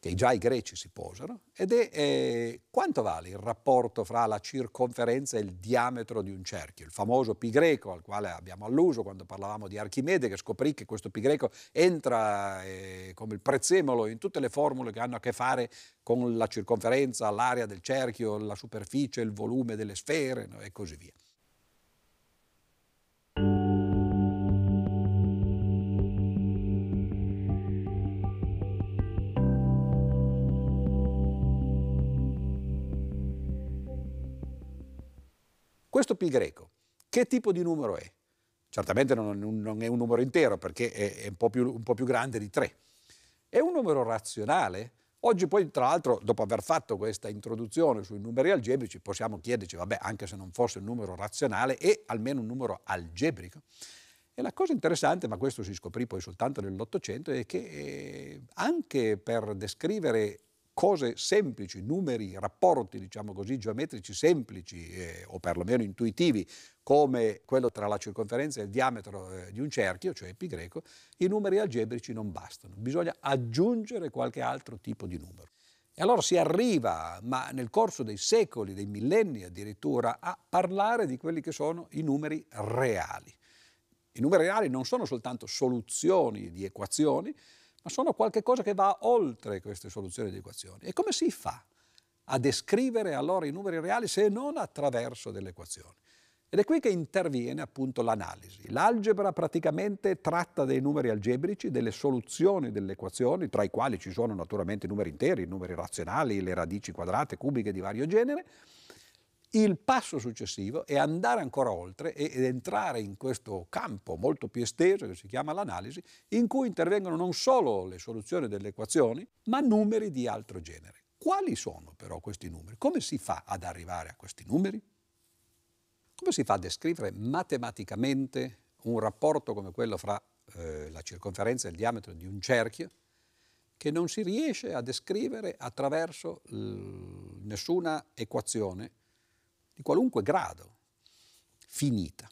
che già i greci si posano, ed è eh, quanto vale il rapporto fra la circonferenza e il diametro di un cerchio, il famoso pi greco al quale abbiamo alluso quando parlavamo di Archimede, che scoprì che questo pi greco entra eh, come il prezzemolo in tutte le formule che hanno a che fare con la circonferenza, l'area del cerchio, la superficie, il volume delle sfere no? e così via. Questo pi greco, che tipo di numero è? Certamente non, è un numero intero perché è, un po, più, un po' più grande di 3. È un numero razionale? Oggi poi, tra l'altro, dopo aver fatto questa introduzione sui numeri algebrici, possiamo chiederci, vabbè, anche se non fosse un numero razionale, è almeno un numero algebrico? E la cosa interessante, ma questo si scoprì poi soltanto nell'Ottocento, è che eh, anche per descrivere cose semplici, numeri, rapporti, diciamo così, geometrici semplici eh, o perlomeno intuitivi, come quello tra la circonferenza e il diametro eh, di un cerchio, cioè pi greco, i numeri algebrici non bastano, bisogna aggiungere qualche altro tipo di numero. E allora si arriva, ma nel corso dei secoli, dei millenni addirittura, a parlare di quelli che sono i numeri reali. I numeri reali non sono soltanto soluzioni di equazioni, ma sono qualcosa che va oltre queste soluzioni di equazioni. E come si fa a descrivere allora i numeri reali se non attraverso delle equazioni? Ed è qui che interviene appunto l'analisi. L'algebra praticamente tratta dei numeri algebrici, delle soluzioni delle equazioni, tra i quali ci sono naturalmente i numeri interi, i numeri razionali, le radici quadrate, cubiche di vario genere. Il passo successivo è andare ancora oltre ed entrare in questo campo molto più esteso che si chiama l'analisi, in cui intervengono non solo le soluzioni delle equazioni, ma numeri di altro genere. Quali sono però questi numeri? Come si fa ad arrivare a questi numeri? Come si fa a descrivere matematicamente un rapporto come quello fra eh, la circonferenza e il diametro di un cerchio che non si riesce a descrivere attraverso l- nessuna equazione di qualunque grado, finita?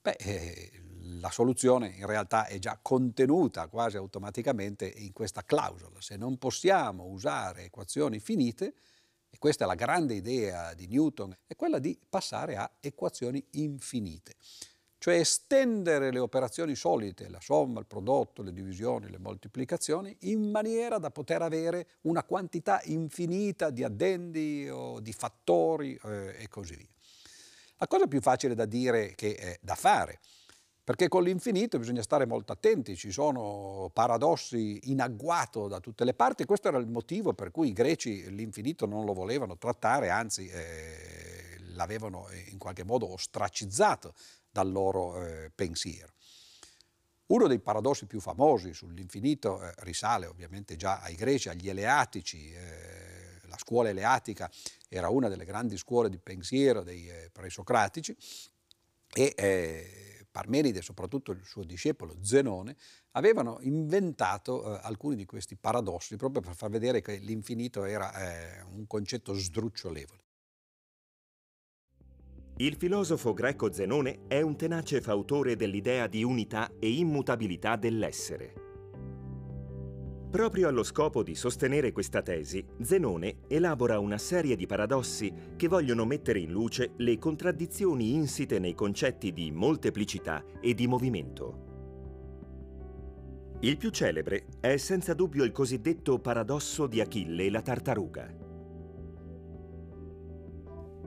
Beh, eh, la soluzione in realtà è già contenuta quasi automaticamente in questa clausola. Se non possiamo usare equazioni finite, e questa è la grande idea di Newton, è quella di passare a equazioni infinite, cioè estendere le operazioni solite, la somma, il prodotto, le divisioni, le moltiplicazioni, in maniera da poter avere una quantità infinita di addendi o di fattori eh, e così via. La cosa più facile da dire che è da fare perché con l'infinito bisogna stare molto attenti, ci sono paradossi in agguato da tutte le parti, questo era il motivo per cui i greci l'infinito non lo volevano trattare, anzi eh, l'avevano in qualche modo ostracizzato dal loro eh, pensiero. Uno dei paradossi più famosi sull'infinito eh, risale ovviamente già ai greci, agli eleatici. Eh, la scuola eleatica era una delle grandi scuole di pensiero dei eh, presocratici e eh, Parmenide, soprattutto il suo discepolo Zenone, avevano inventato eh, alcuni di questi paradossi proprio per far vedere che l'infinito era eh, un concetto sdrucciolevole. Il filosofo greco Zenone è un tenace fautore dell'idea di unità e immutabilità dell'essere. Proprio allo scopo di sostenere questa tesi, Zenone elabora una serie di paradossi che vogliono mettere in luce le contraddizioni insite nei concetti di molteplicità e di movimento. Il più celebre è senza dubbio il cosiddetto paradosso di Achille e la tartaruga.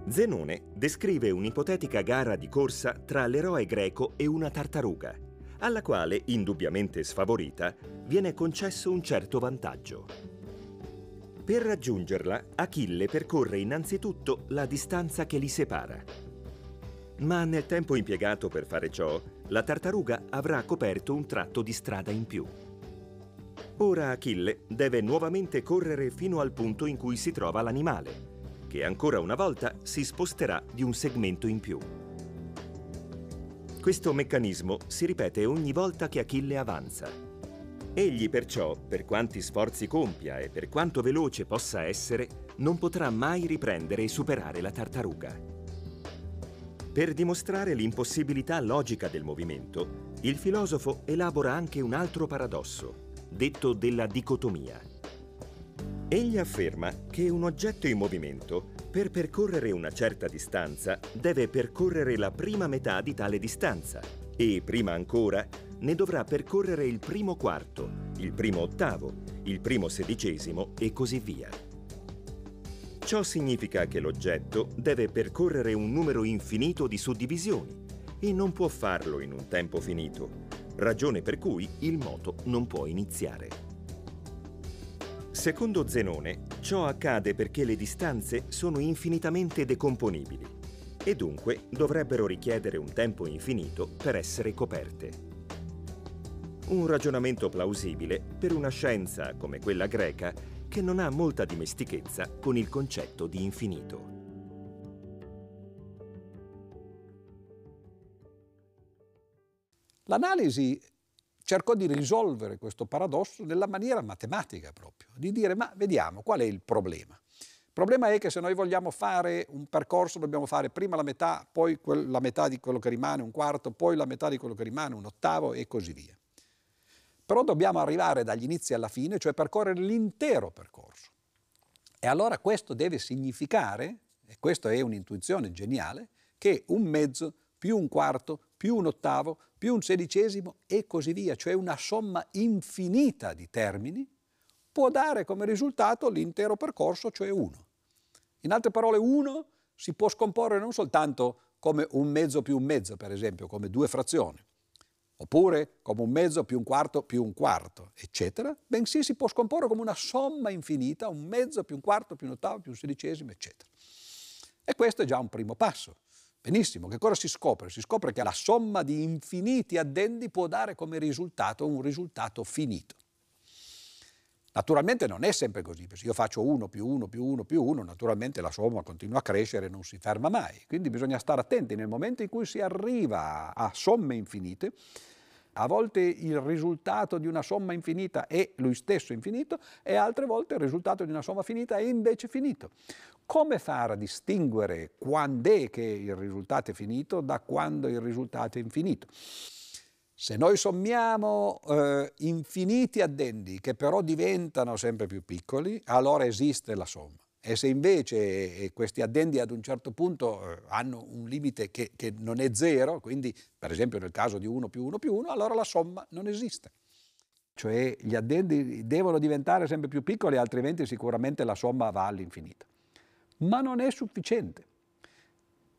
Zenone descrive un'ipotetica gara di corsa tra l'eroe greco e una tartaruga alla quale, indubbiamente sfavorita, viene concesso un certo vantaggio. Per raggiungerla, Achille percorre innanzitutto la distanza che li separa. Ma nel tempo impiegato per fare ciò, la tartaruga avrà coperto un tratto di strada in più. Ora Achille deve nuovamente correre fino al punto in cui si trova l'animale, che ancora una volta si sposterà di un segmento in più. Questo meccanismo si ripete ogni volta che Achille avanza. Egli perciò, per quanti sforzi compia e per quanto veloce possa essere, non potrà mai riprendere e superare la tartaruga. Per dimostrare l'impossibilità logica del movimento, il filosofo elabora anche un altro paradosso, detto della dicotomia. Egli afferma che un oggetto in movimento per percorrere una certa distanza deve percorrere la prima metà di tale distanza e, prima ancora, ne dovrà percorrere il primo quarto, il primo ottavo, il primo sedicesimo e così via. Ciò significa che l'oggetto deve percorrere un numero infinito di suddivisioni e non può farlo in un tempo finito, ragione per cui il moto non può iniziare. Secondo Zenone, ciò accade perché le distanze sono infinitamente decomponibili e dunque dovrebbero richiedere un tempo infinito per essere coperte. Un ragionamento plausibile per una scienza come quella greca che non ha molta dimestichezza con il concetto di infinito. L'analisi cercò di risolvere questo paradosso nella maniera matematica proprio, di dire ma vediamo qual è il problema. Il problema è che se noi vogliamo fare un percorso dobbiamo fare prima la metà, poi la metà di quello che rimane, un quarto, poi la metà di quello che rimane, un ottavo e così via. Però dobbiamo arrivare dagli inizi alla fine, cioè percorrere l'intero percorso. E allora questo deve significare, e questa è un'intuizione geniale, che un mezzo più un quarto più un ottavo, più un sedicesimo e così via, cioè una somma infinita di termini, può dare come risultato l'intero percorso, cioè 1. In altre parole, 1 si può scomporre non soltanto come un mezzo più un mezzo, per esempio, come due frazioni, oppure come un mezzo più un quarto più un quarto, eccetera, bensì si può scomporre come una somma infinita, un mezzo più un quarto più un ottavo più un sedicesimo, eccetera. E questo è già un primo passo. Benissimo, che cosa si scopre? Si scopre che la somma di infiniti addendi può dare come risultato un risultato finito. Naturalmente non è sempre così, perché se io faccio 1 più 1 più 1 più 1, naturalmente la somma continua a crescere e non si ferma mai. Quindi bisogna stare attenti nel momento in cui si arriva a somme infinite, a volte il risultato di una somma infinita è lui stesso infinito e altre volte il risultato di una somma finita è invece finito. Come fare a distinguere quando è che il risultato è finito da quando il risultato è infinito? Se noi sommiamo eh, infiniti addendi che però diventano sempre più piccoli, allora esiste la somma. E se invece eh, questi addendi ad un certo punto eh, hanno un limite che, che, non è zero, quindi per esempio nel caso di 1 più 1 più 1, allora la somma non esiste. Cioè gli addendi devono diventare sempre più piccoli, altrimenti sicuramente la somma va all'infinito. Ma non è sufficiente.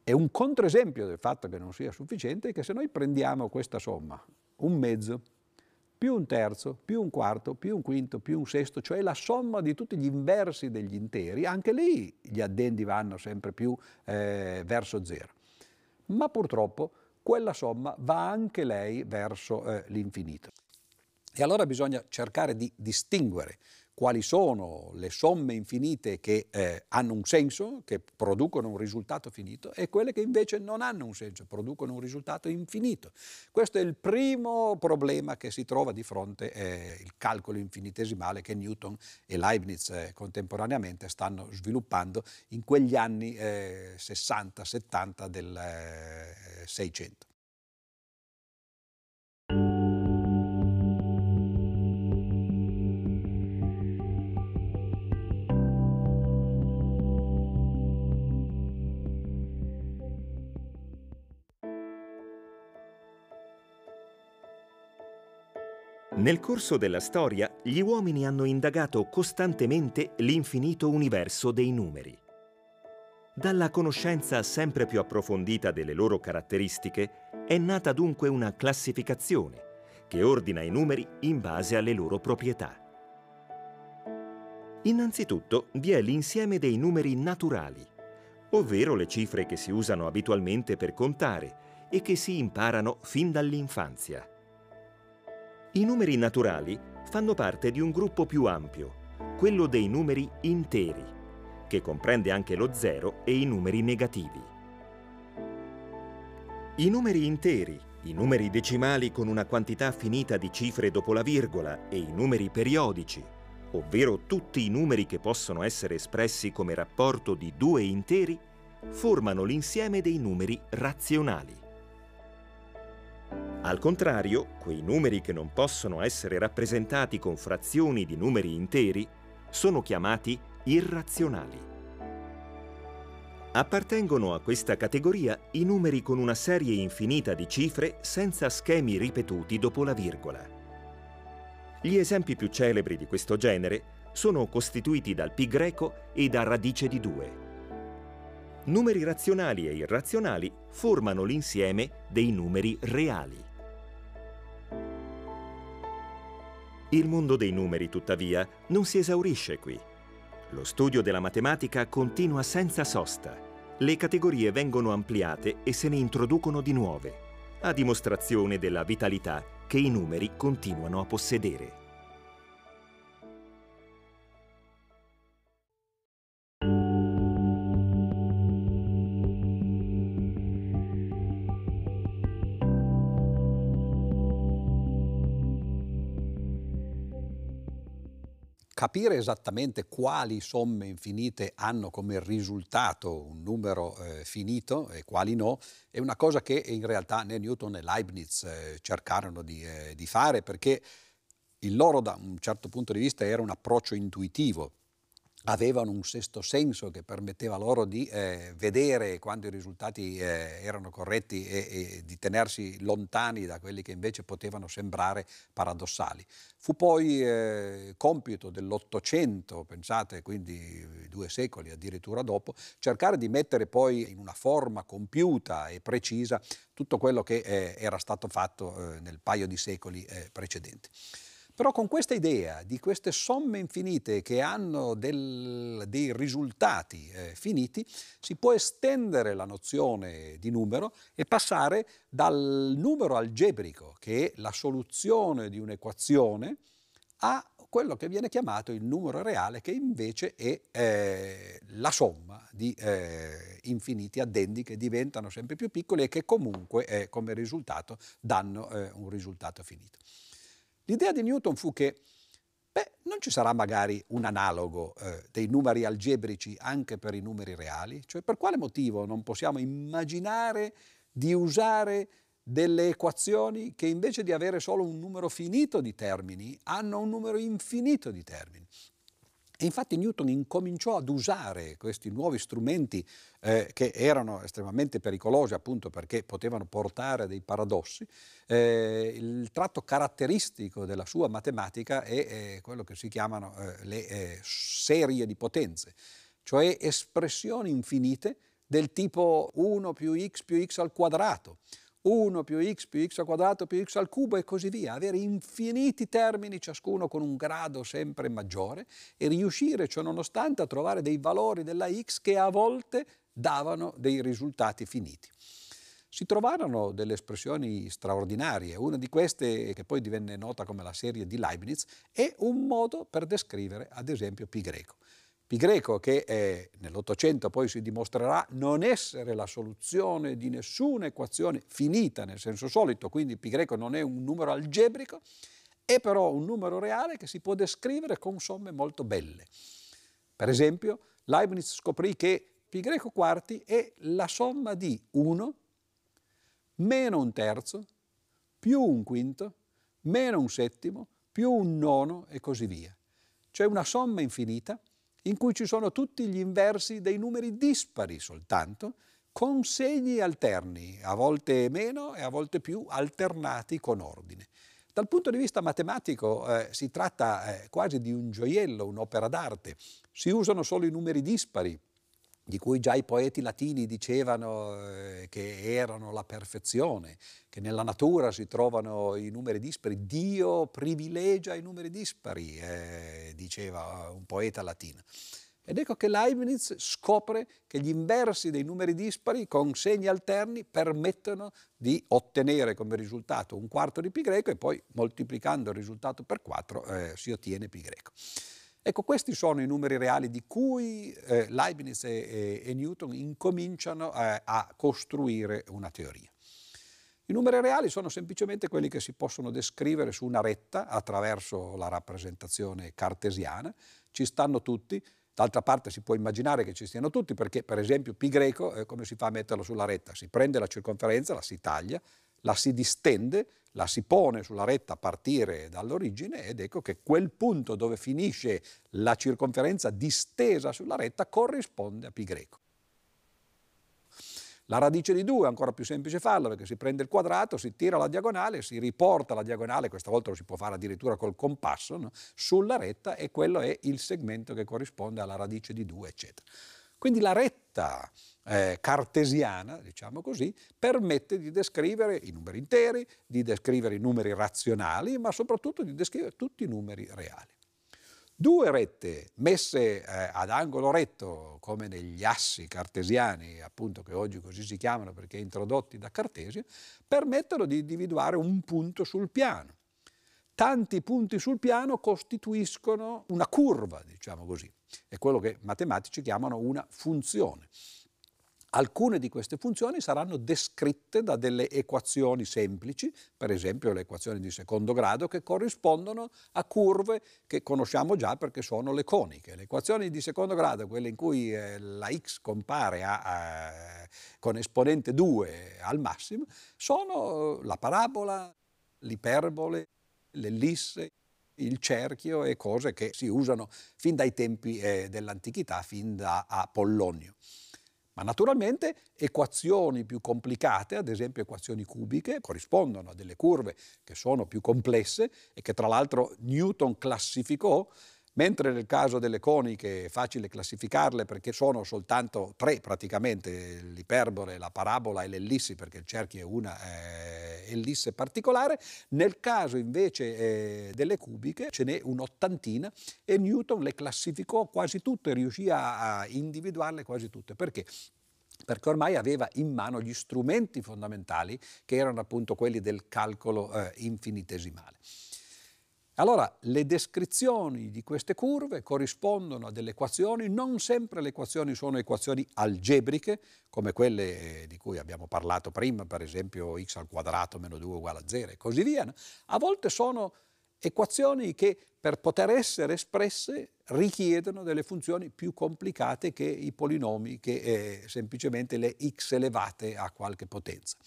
E un controesempio del fatto che non sia sufficiente è che se noi prendiamo questa somma, un mezzo, più un terzo, più un quarto, più un quinto, più un sesto, cioè la somma di tutti gli inversi degli interi, anche lì gli addendi vanno sempre più eh, verso zero. Ma purtroppo quella somma va anche lei verso eh, l'infinito. E allora bisogna cercare di distinguere quali sono le somme infinite che eh, hanno un senso, che producono un risultato finito, e quelle che invece non hanno un senso, producono un risultato infinito. Questo è il primo problema che si trova di fronte eh, il calcolo infinitesimale che Newton e Leibniz eh, contemporaneamente stanno sviluppando in quegli anni 60-70 eh, del 600. Nel corso della storia, gli uomini hanno indagato costantemente l'infinito universo dei numeri. Dalla conoscenza sempre più approfondita delle loro caratteristiche è nata dunque una classificazione che ordina i numeri in base alle loro proprietà. Innanzitutto vi è l'insieme dei numeri naturali, ovvero le cifre che si usano abitualmente per contare e che si imparano fin dall'infanzia. I numeri naturali fanno parte di un gruppo più ampio, quello dei numeri interi, che comprende anche lo zero e i numeri negativi. I numeri interi, i numeri decimali con una quantità finita di cifre dopo la virgola e i numeri periodici, ovvero tutti i numeri che possono essere espressi come rapporto di due interi, formano l'insieme dei numeri razionali. Al contrario, quei numeri che non possono essere rappresentati con frazioni di numeri interi sono chiamati irrazionali. Appartengono a questa categoria i numeri con una serie infinita di cifre senza schemi ripetuti dopo la virgola. Gli esempi più celebri di questo genere sono costituiti dal pi greco e da radice di 2. Numeri razionali e irrazionali formano l'insieme dei numeri reali. Il mondo dei numeri, tuttavia, non si esaurisce qui. Lo studio della matematica continua senza sosta. Le categorie vengono ampliate e se ne introducono di nuove, a dimostrazione della vitalità che i numeri continuano a possedere. Capire esattamente quali somme infinite hanno come risultato un numero eh, finito e quali no, è una cosa che in realtà né Newton né Leibniz eh, cercarono di, eh, di, fare perché il loro da un certo punto di vista era un approccio intuitivo. Avevano un sesto senso che permetteva loro di eh, vedere quando i risultati eh, erano corretti e, e, di tenersi lontani da quelli che invece potevano sembrare paradossali. Fu poi eh, compito dell'Ottocento, pensate, quindi due secoli addirittura dopo, cercare di mettere poi in una forma compiuta e precisa tutto quello che eh, era stato fatto eh, nel paio di secoli eh, precedenti. Però con questa idea di queste somme infinite che hanno del, dei risultati eh, finiti, si può estendere la nozione di numero e passare dal numero algebrico, che è la soluzione di un'equazione, a quello che viene chiamato il numero reale, che invece è eh, la somma di eh, infiniti addendi che diventano sempre più piccoli e che comunque eh, come risultato danno eh, un risultato finito. L'idea di Newton fu che beh, non ci sarà magari un analogo eh, dei numeri algebrici anche per i numeri reali? Cioè per quale motivo non possiamo immaginare di usare delle equazioni che invece di avere solo un numero finito di termini hanno un numero infinito di termini? E infatti Newton incominciò ad usare questi nuovi strumenti eh, che erano estremamente pericolosi appunto perché potevano portare dei paradossi. Eh, il tratto caratteristico della sua matematica è, è quello che si chiamano eh, le eh, serie di potenze, cioè espressioni infinite del tipo 1 più x più x al quadrato 1 più x più x al quadrato più x al cubo e così via, avere infiniti termini, ciascuno con un grado sempre maggiore e riuscire ciononostante a trovare dei valori della x che a volte davano dei risultati finiti. Si trovarono delle espressioni straordinarie, una di queste che poi divenne nota come la serie di Leibniz è un modo per descrivere ad esempio pi greco. Pi greco che eh, nell'Ottocento poi si dimostrerà non essere la soluzione di nessuna equazione finita nel senso solito, quindi pi greco non è un numero algebrico, è però un numero reale che si può descrivere con somme molto belle. Per esempio, Leibniz scoprì che pi greco quarti è la somma di 1 meno un terzo più un quinto meno un settimo più un nono e così via. Cioè una somma infinita in cui ci sono tutti gli inversi dei numeri dispari soltanto, con segni alterni, a volte meno e a volte più alternati con ordine. Dal punto di vista matematico eh, si tratta eh, quasi di un gioiello, un'opera d'arte. Si usano solo i numeri dispari, di cui già i poeti latini dicevano eh, che erano la perfezione, che nella natura si trovano i numeri dispari. Dio privilegia i numeri dispari, eh, diceva un poeta latino. Ed ecco che Leibniz scopre che gli inversi dei numeri dispari con segni alterni permettono di ottenere come risultato un quarto di pi greco e poi moltiplicando il risultato per 4 eh, si ottiene pi greco. Ecco, questi sono i numeri reali di cui eh, Leibniz e, e, Newton incominciano eh, a costruire una teoria. I numeri reali sono semplicemente quelli che si possono descrivere su una retta attraverso la rappresentazione cartesiana, ci stanno tutti, d'altra parte si può immaginare che ci stiano tutti perché per esempio pi greco, eh, come si fa a metterlo sulla retta? Si prende la circonferenza, la si taglia, la si distende, la si pone sulla retta a partire dall'origine ed ecco che quel punto dove finisce la circonferenza distesa sulla retta corrisponde a greco. La radice di 2 è ancora più semplice farlo perché si prende il quadrato, si tira la diagonale, si riporta la diagonale, questa volta lo si può fare addirittura col compasso, no? sulla retta e quello è il segmento che corrisponde alla radice di 2, eccetera. Quindi la retta eh, cartesiana, diciamo così, permette di descrivere i numeri interi, di descrivere i numeri razionali, ma soprattutto di descrivere tutti i numeri reali. Due rette messe eh, ad angolo retto, come negli assi cartesiani, appunto che oggi così si chiamano perché introdotti da Cartesio, permettono di individuare un punto sul piano. Tanti punti sul piano costituiscono una curva, diciamo così. È quello che matematici chiamano una funzione. Alcune di queste funzioni saranno descritte da delle equazioni semplici, per esempio le equazioni di secondo grado, che corrispondono a curve che conosciamo già perché sono le coniche. Le equazioni di secondo grado, quelle in cui eh, la x compare a, a, con esponente 2 al massimo, sono la parabola, l'iperbole, l'ellisse, il cerchio e cose che si usano fin dai tempi eh, dell'antichità, fin da Pollonio. Ma naturalmente equazioni più complicate, ad esempio equazioni cubiche, corrispondono a delle curve che sono più complesse e che tra l'altro Newton classificò Mentre nel caso delle coniche è facile classificarle perché sono soltanto tre praticamente, l'iperbole, la parabola e l'ellissi, perché il cerchio è una eh, ellisse particolare, nel caso invece eh, delle cubiche ce n'è un'ottantina e Newton le classificò quasi tutte, riuscì a, a individuarle quasi tutte. Perché? perché ormai aveva in mano gli strumenti fondamentali che erano appunto quelli del calcolo eh, infinitesimale. Allora, le descrizioni di queste curve corrispondono a delle equazioni, non sempre le equazioni sono equazioni algebriche, come quelle di cui abbiamo parlato prima, per esempio x al quadrato meno 2 uguale a 0 e così via. A volte sono equazioni che per poter essere espresse richiedono delle funzioni più complicate che i polinomi, che eh, semplicemente le x elevate a qualche potenza.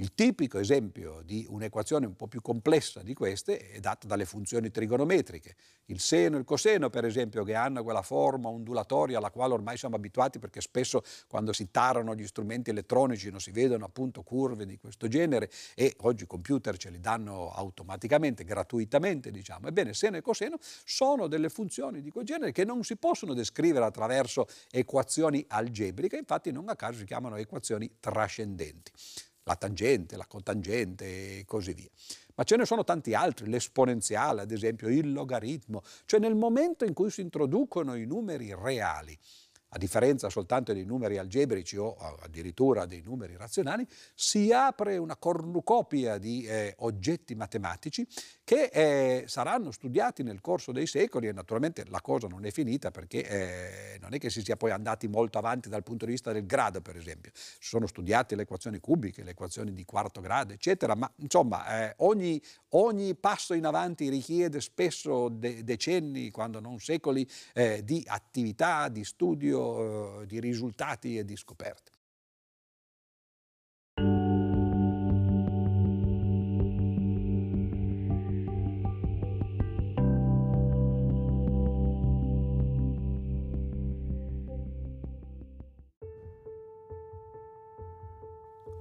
Il tipico esempio di un'equazione un po' più complessa di queste è dato dalle funzioni trigonometriche. Il seno e il coseno, per esempio, che hanno quella forma ondulatoria alla quale ormai siamo abituati perché spesso quando si tarano gli strumenti elettronici non si vedono appunto curve di questo genere e oggi i computer ce li danno automaticamente, gratuitamente, diciamo. Ebbene, seno e coseno sono delle funzioni di quel genere che non si possono descrivere attraverso equazioni algebriche, infatti non a caso si chiamano equazioni trascendenti la tangente, la cotangente e così via. Ma ce ne sono tanti altri, l'esponenziale ad esempio, il logaritmo, cioè nel momento in cui si introducono i numeri reali a differenza soltanto dei numeri algebrici o addirittura dei numeri razionali, si apre una cornucopia di eh, oggetti matematici che eh, saranno studiati nel corso dei secoli e naturalmente la cosa non è finita perché eh, non è che si sia poi andati molto avanti dal punto di vista del grado, per esempio. Si sono studiate le equazioni cubiche, le equazioni di quarto grado, eccetera, ma insomma eh, ogni, ogni, passo in avanti richiede spesso de- decenni, quando non secoli, eh, di attività, di studio eh, di risultati e di scoperte.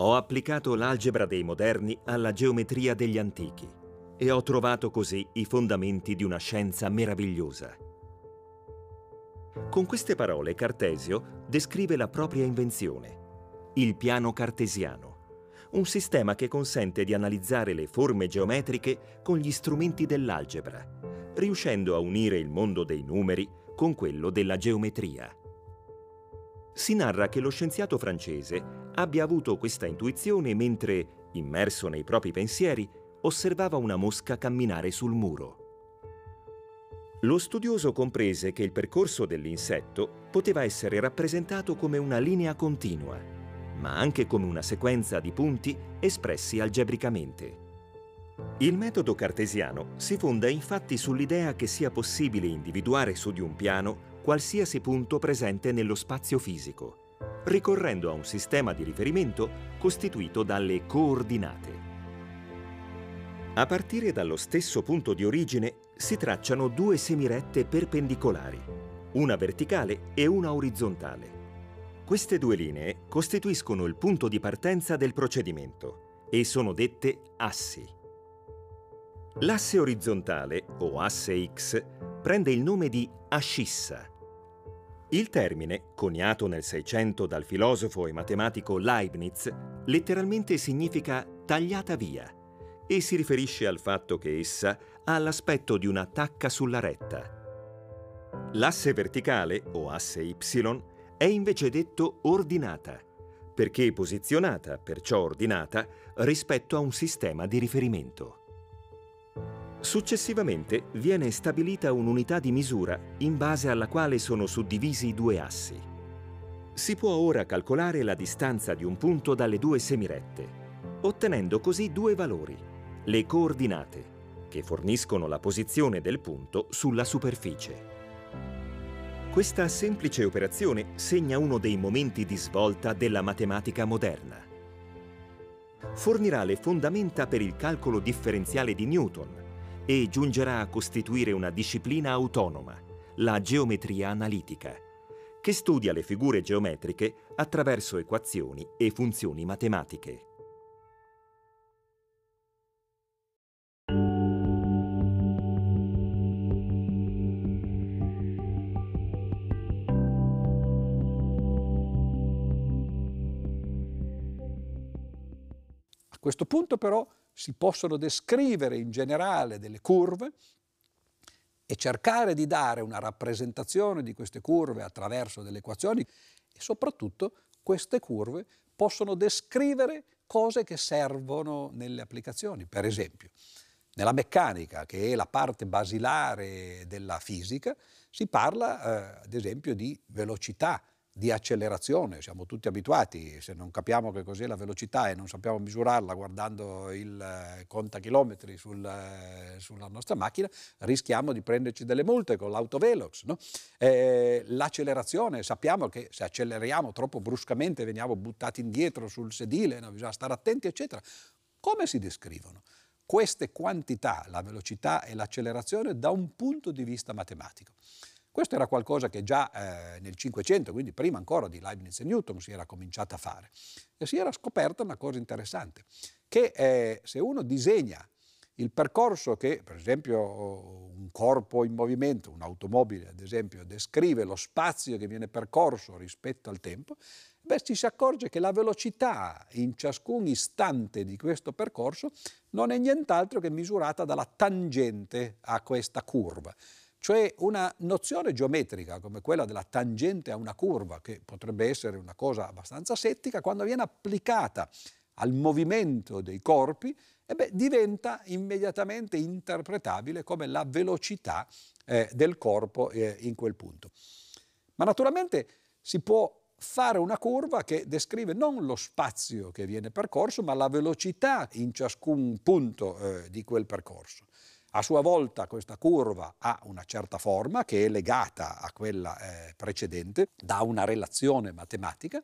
Ho applicato l'algebra dei moderni alla geometria degli antichi e ho trovato così i fondamenti di una scienza meravigliosa. Con queste parole Cartesio descrive la propria invenzione, il piano cartesiano, un sistema che consente di analizzare le forme geometriche con gli strumenti dell'algebra, riuscendo a unire il mondo dei numeri con quello della geometria. Si narra che lo scienziato francese abbia avuto questa intuizione mentre, immerso nei propri pensieri, osservava una mosca camminare sul muro. Lo studioso comprese che il percorso dell'insetto poteva essere rappresentato come una linea continua, ma anche come una sequenza di punti espressi algebricamente. Il metodo cartesiano si fonda infatti sull'idea che sia possibile individuare su di un piano qualsiasi punto presente nello spazio fisico, ricorrendo a un sistema di riferimento costituito dalle coordinate. A partire dallo stesso punto di origine si tracciano due semirette perpendicolari, una verticale e una orizzontale. Queste due linee costituiscono il punto di partenza del procedimento e sono dette assi. L'asse orizzontale, o asse X, prende il nome di ascissa. Il termine, coniato nel Seicento dal filosofo e matematico Leibniz, letteralmente significa tagliata via e si riferisce al fatto che essa ha l'aspetto di una tacca sulla retta. L'asse verticale, o asse Y, è invece detto ordinata, perché posizionata, perciò ordinata, rispetto a un sistema di riferimento. Successivamente viene stabilita un'unità di misura in base alla quale sono suddivisi i due assi. Si può ora calcolare la distanza di un punto dalle due semirette, ottenendo così due valori, le coordinate, che forniscono la posizione del punto sulla superficie. Questa semplice operazione segna uno dei momenti di svolta della matematica moderna. Fornirà le fondamenta per il calcolo differenziale di Newton e giungerà a costituire una disciplina autonoma, la geometria analitica, che studia le figure geometriche attraverso equazioni e funzioni matematiche. A questo punto però si possono descrivere in generale delle curve e cercare di dare una rappresentazione di queste curve attraverso delle equazioni e soprattutto queste curve possono descrivere cose che servono nelle applicazioni. Per esempio, nella meccanica, che è la parte basilare della fisica, si parla eh, ad esempio di velocità, di accelerazione, siamo tutti abituati, se non capiamo che cos'è la velocità e non sappiamo misurarla guardando il eh, contachilometri sul, eh, sulla nostra macchina, rischiamo di prenderci delle multe con l'autovelox. No? Eh, l'accelerazione, sappiamo che se acceleriamo troppo bruscamente veniamo buttati indietro sul sedile, no? bisogna stare attenti, eccetera. Come si descrivono? Queste quantità, la velocità e l'accelerazione, da un punto di vista matematico. Questo era qualcosa che già eh, nel Cinquecento, quindi prima ancora di Leibniz e Newton, si era cominciato a fare. E si era scoperta una cosa interessante, che eh, se uno disegna il percorso che, per esempio, un corpo in movimento, un'automobile ad esempio, descrive lo spazio che viene percorso rispetto al tempo, beh, ci si accorge che la velocità in ciascun istante di questo percorso non è nient'altro che misurata dalla tangente a questa curva. Cioè una nozione geometrica come quella della tangente a una curva, che potrebbe essere una cosa abbastanza settica, quando viene applicata al movimento dei corpi, eh beh, diventa immediatamente interpretabile come la velocità eh, del corpo eh, in quel punto. Ma naturalmente si può fare una curva che descrive non lo spazio che viene percorso, ma la velocità in ciascun punto eh, di quel percorso. A sua volta questa curva ha una certa forma che è legata a quella eh, precedente da una relazione matematica.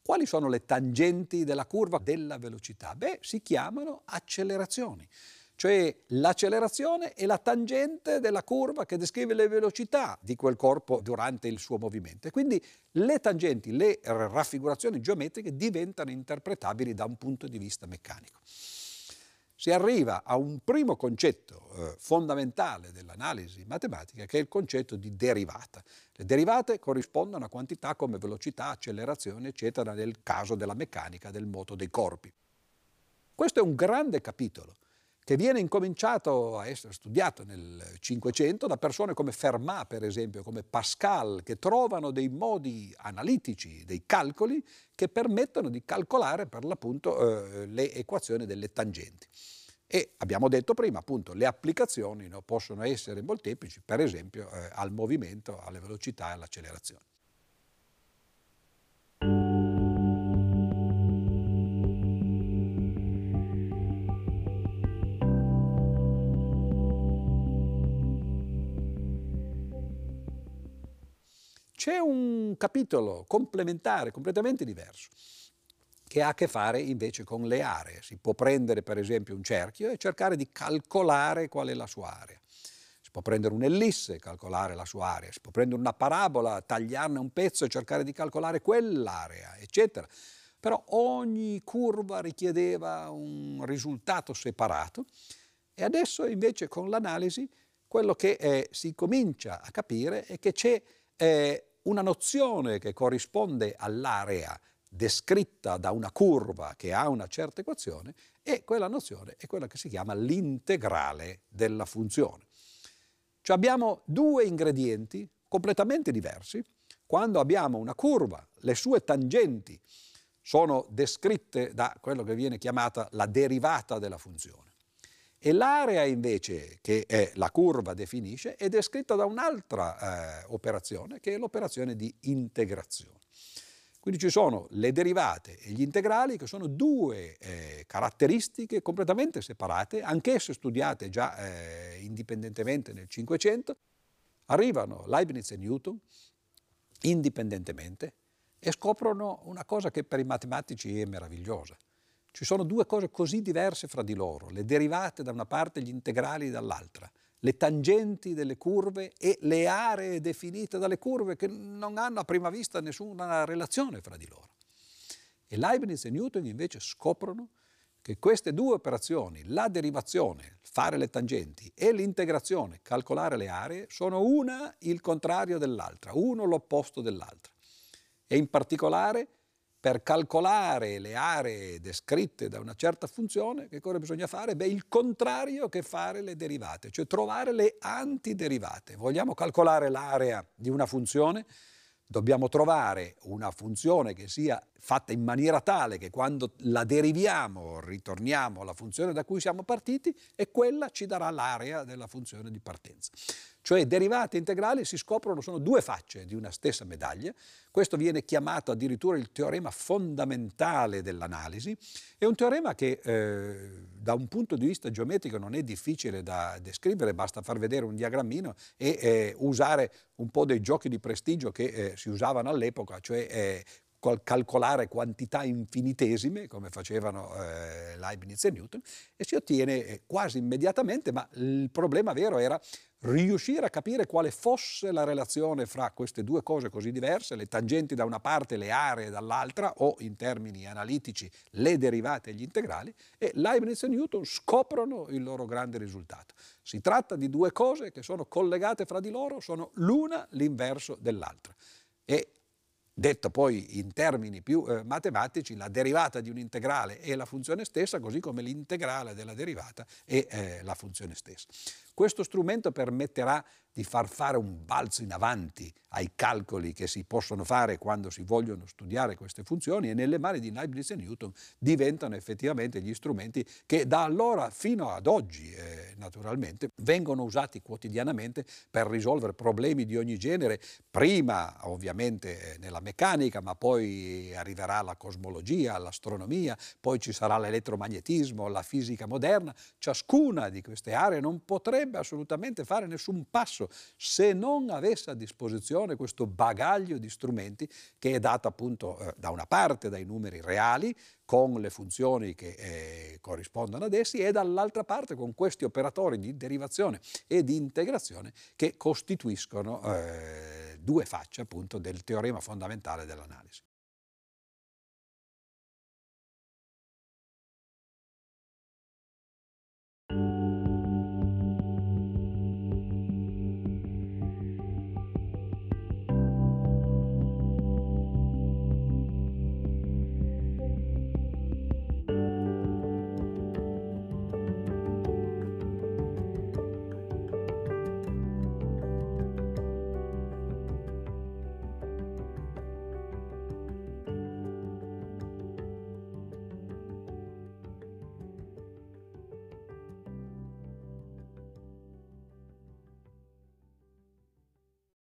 Quali sono le tangenti della curva della velocità? Beh, si chiamano accelerazioni. Cioè l'accelerazione è la tangente della curva che descrive le velocità di quel corpo durante il suo movimento. E quindi le tangenti, le raffigurazioni geometriche diventano interpretabili da un punto di vista meccanico si arriva a un primo concetto eh, fondamentale dell'analisi matematica che è il concetto di derivata. Le derivate corrispondono a quantità come velocità, accelerazione, eccetera, nel caso della meccanica del moto dei corpi. Questo è un grande capitolo che viene incominciato a essere studiato nel Cinquecento da persone come Fermat, per esempio, come Pascal, che trovano dei modi analitici, dei calcoli, che permettono di calcolare per l'appunto eh, le equazioni delle tangenti. E abbiamo detto prima, appunto, le applicazioni no, possono essere molteplici, per esempio eh, al movimento, alle velocità e all'accelerazione. C'è un capitolo complementare, completamente diverso, che ha a che fare invece con le aree. Si può prendere per esempio un cerchio e cercare di calcolare qual è la sua area. Si può prendere un'ellisse e calcolare la sua area. Si può prendere una parabola, tagliarne un pezzo e cercare di calcolare quell'area, eccetera. Però ogni curva richiedeva un risultato separato e adesso invece con l'analisi quello che eh, si comincia a capire è che c'è eh, una nozione che corrisponde all'area descritta da una curva che ha una certa equazione e quella nozione è quella che si chiama l'integrale della funzione. Cioè abbiamo due ingredienti completamente diversi. Quando abbiamo una curva, le sue tangenti sono descritte da quello che viene chiamata la derivata della funzione. E l'area invece che è, la curva definisce è descritta da un'altra eh, operazione che è l'operazione di integrazione. Quindi ci sono le derivate e gli integrali che sono due eh, caratteristiche completamente separate, anch'esse studiate già eh, indipendentemente nel Cinquecento, arrivano Leibniz e Newton indipendentemente e scoprono una cosa che per i matematici è meravigliosa, ci sono due cose così diverse fra di loro, le derivate da una parte e gli integrali dall'altra, le tangenti delle curve e le aree definite dalle curve che non hanno a prima vista nessuna relazione fra di loro. E Leibniz e Newton invece scoprono che queste due operazioni, la derivazione, fare le tangenti, e l'integrazione, calcolare le aree, sono una il contrario dell'altra, uno l'opposto dell'altra. E in particolare per calcolare le aree descritte da una certa funzione, che cosa bisogna fare? Beh, il contrario che fare le derivate, cioè trovare le antiderivate. Vogliamo calcolare l'area di una funzione? dobbiamo trovare una funzione che sia fatta in maniera tale che quando la deriviamo ritorniamo alla funzione da cui siamo partiti e quella ci darà l'area della funzione di partenza. Cioè derivate integrali si scoprono sono due facce di una stessa medaglia. Questo viene chiamato addirittura il teorema fondamentale dell'analisi. È un teorema che eh, da un punto di vista geometrico non è difficile da descrivere, basta far vedere un diagrammino e eh, usare un po' dei giochi di prestigio che eh, si usavano all'epoca, cioè eh, calcolare quantità infinitesime, come facevano eh, Leibniz e Newton, e si ottiene eh, quasi immediatamente, ma il problema vero era riuscire a capire quale fosse la relazione fra queste due cose così diverse, le tangenti da una parte, le aree dall'altra, o in termini analitici le derivate e gli integrali, e Leibniz e Newton scoprono il loro grande risultato. Si tratta di due cose che sono collegate fra di loro, sono l'una l'inverso dell'altra. E Detto poi in termini più eh, matematici, la derivata di un integrale è la funzione stessa, così come l'integrale della derivata è eh, la funzione stessa. Questo strumento permetterà di far fare un balzo in avanti ai calcoli che si possono fare quando si vogliono studiare queste funzioni e nelle mani di Leibniz e Newton diventano effettivamente gli strumenti che da allora fino ad oggi eh, naturalmente vengono usati quotidianamente per risolvere problemi di ogni genere, prima ovviamente eh, nella meccanica, ma poi arriverà la cosmologia, l'astronomia, poi ci sarà l'elettromagnetismo, la fisica moderna, ciascuna di queste aree non potrebbe assolutamente fare nessun passo se non avesse a disposizione questo bagaglio di strumenti che è dato appunto eh, da una parte dai numeri reali con le funzioni che eh, corrispondono ad essi e dall'altra parte con questi operatori di derivazione e di integrazione che costituiscono eh, due facce appunto del teorema fondamentale dell'analisi.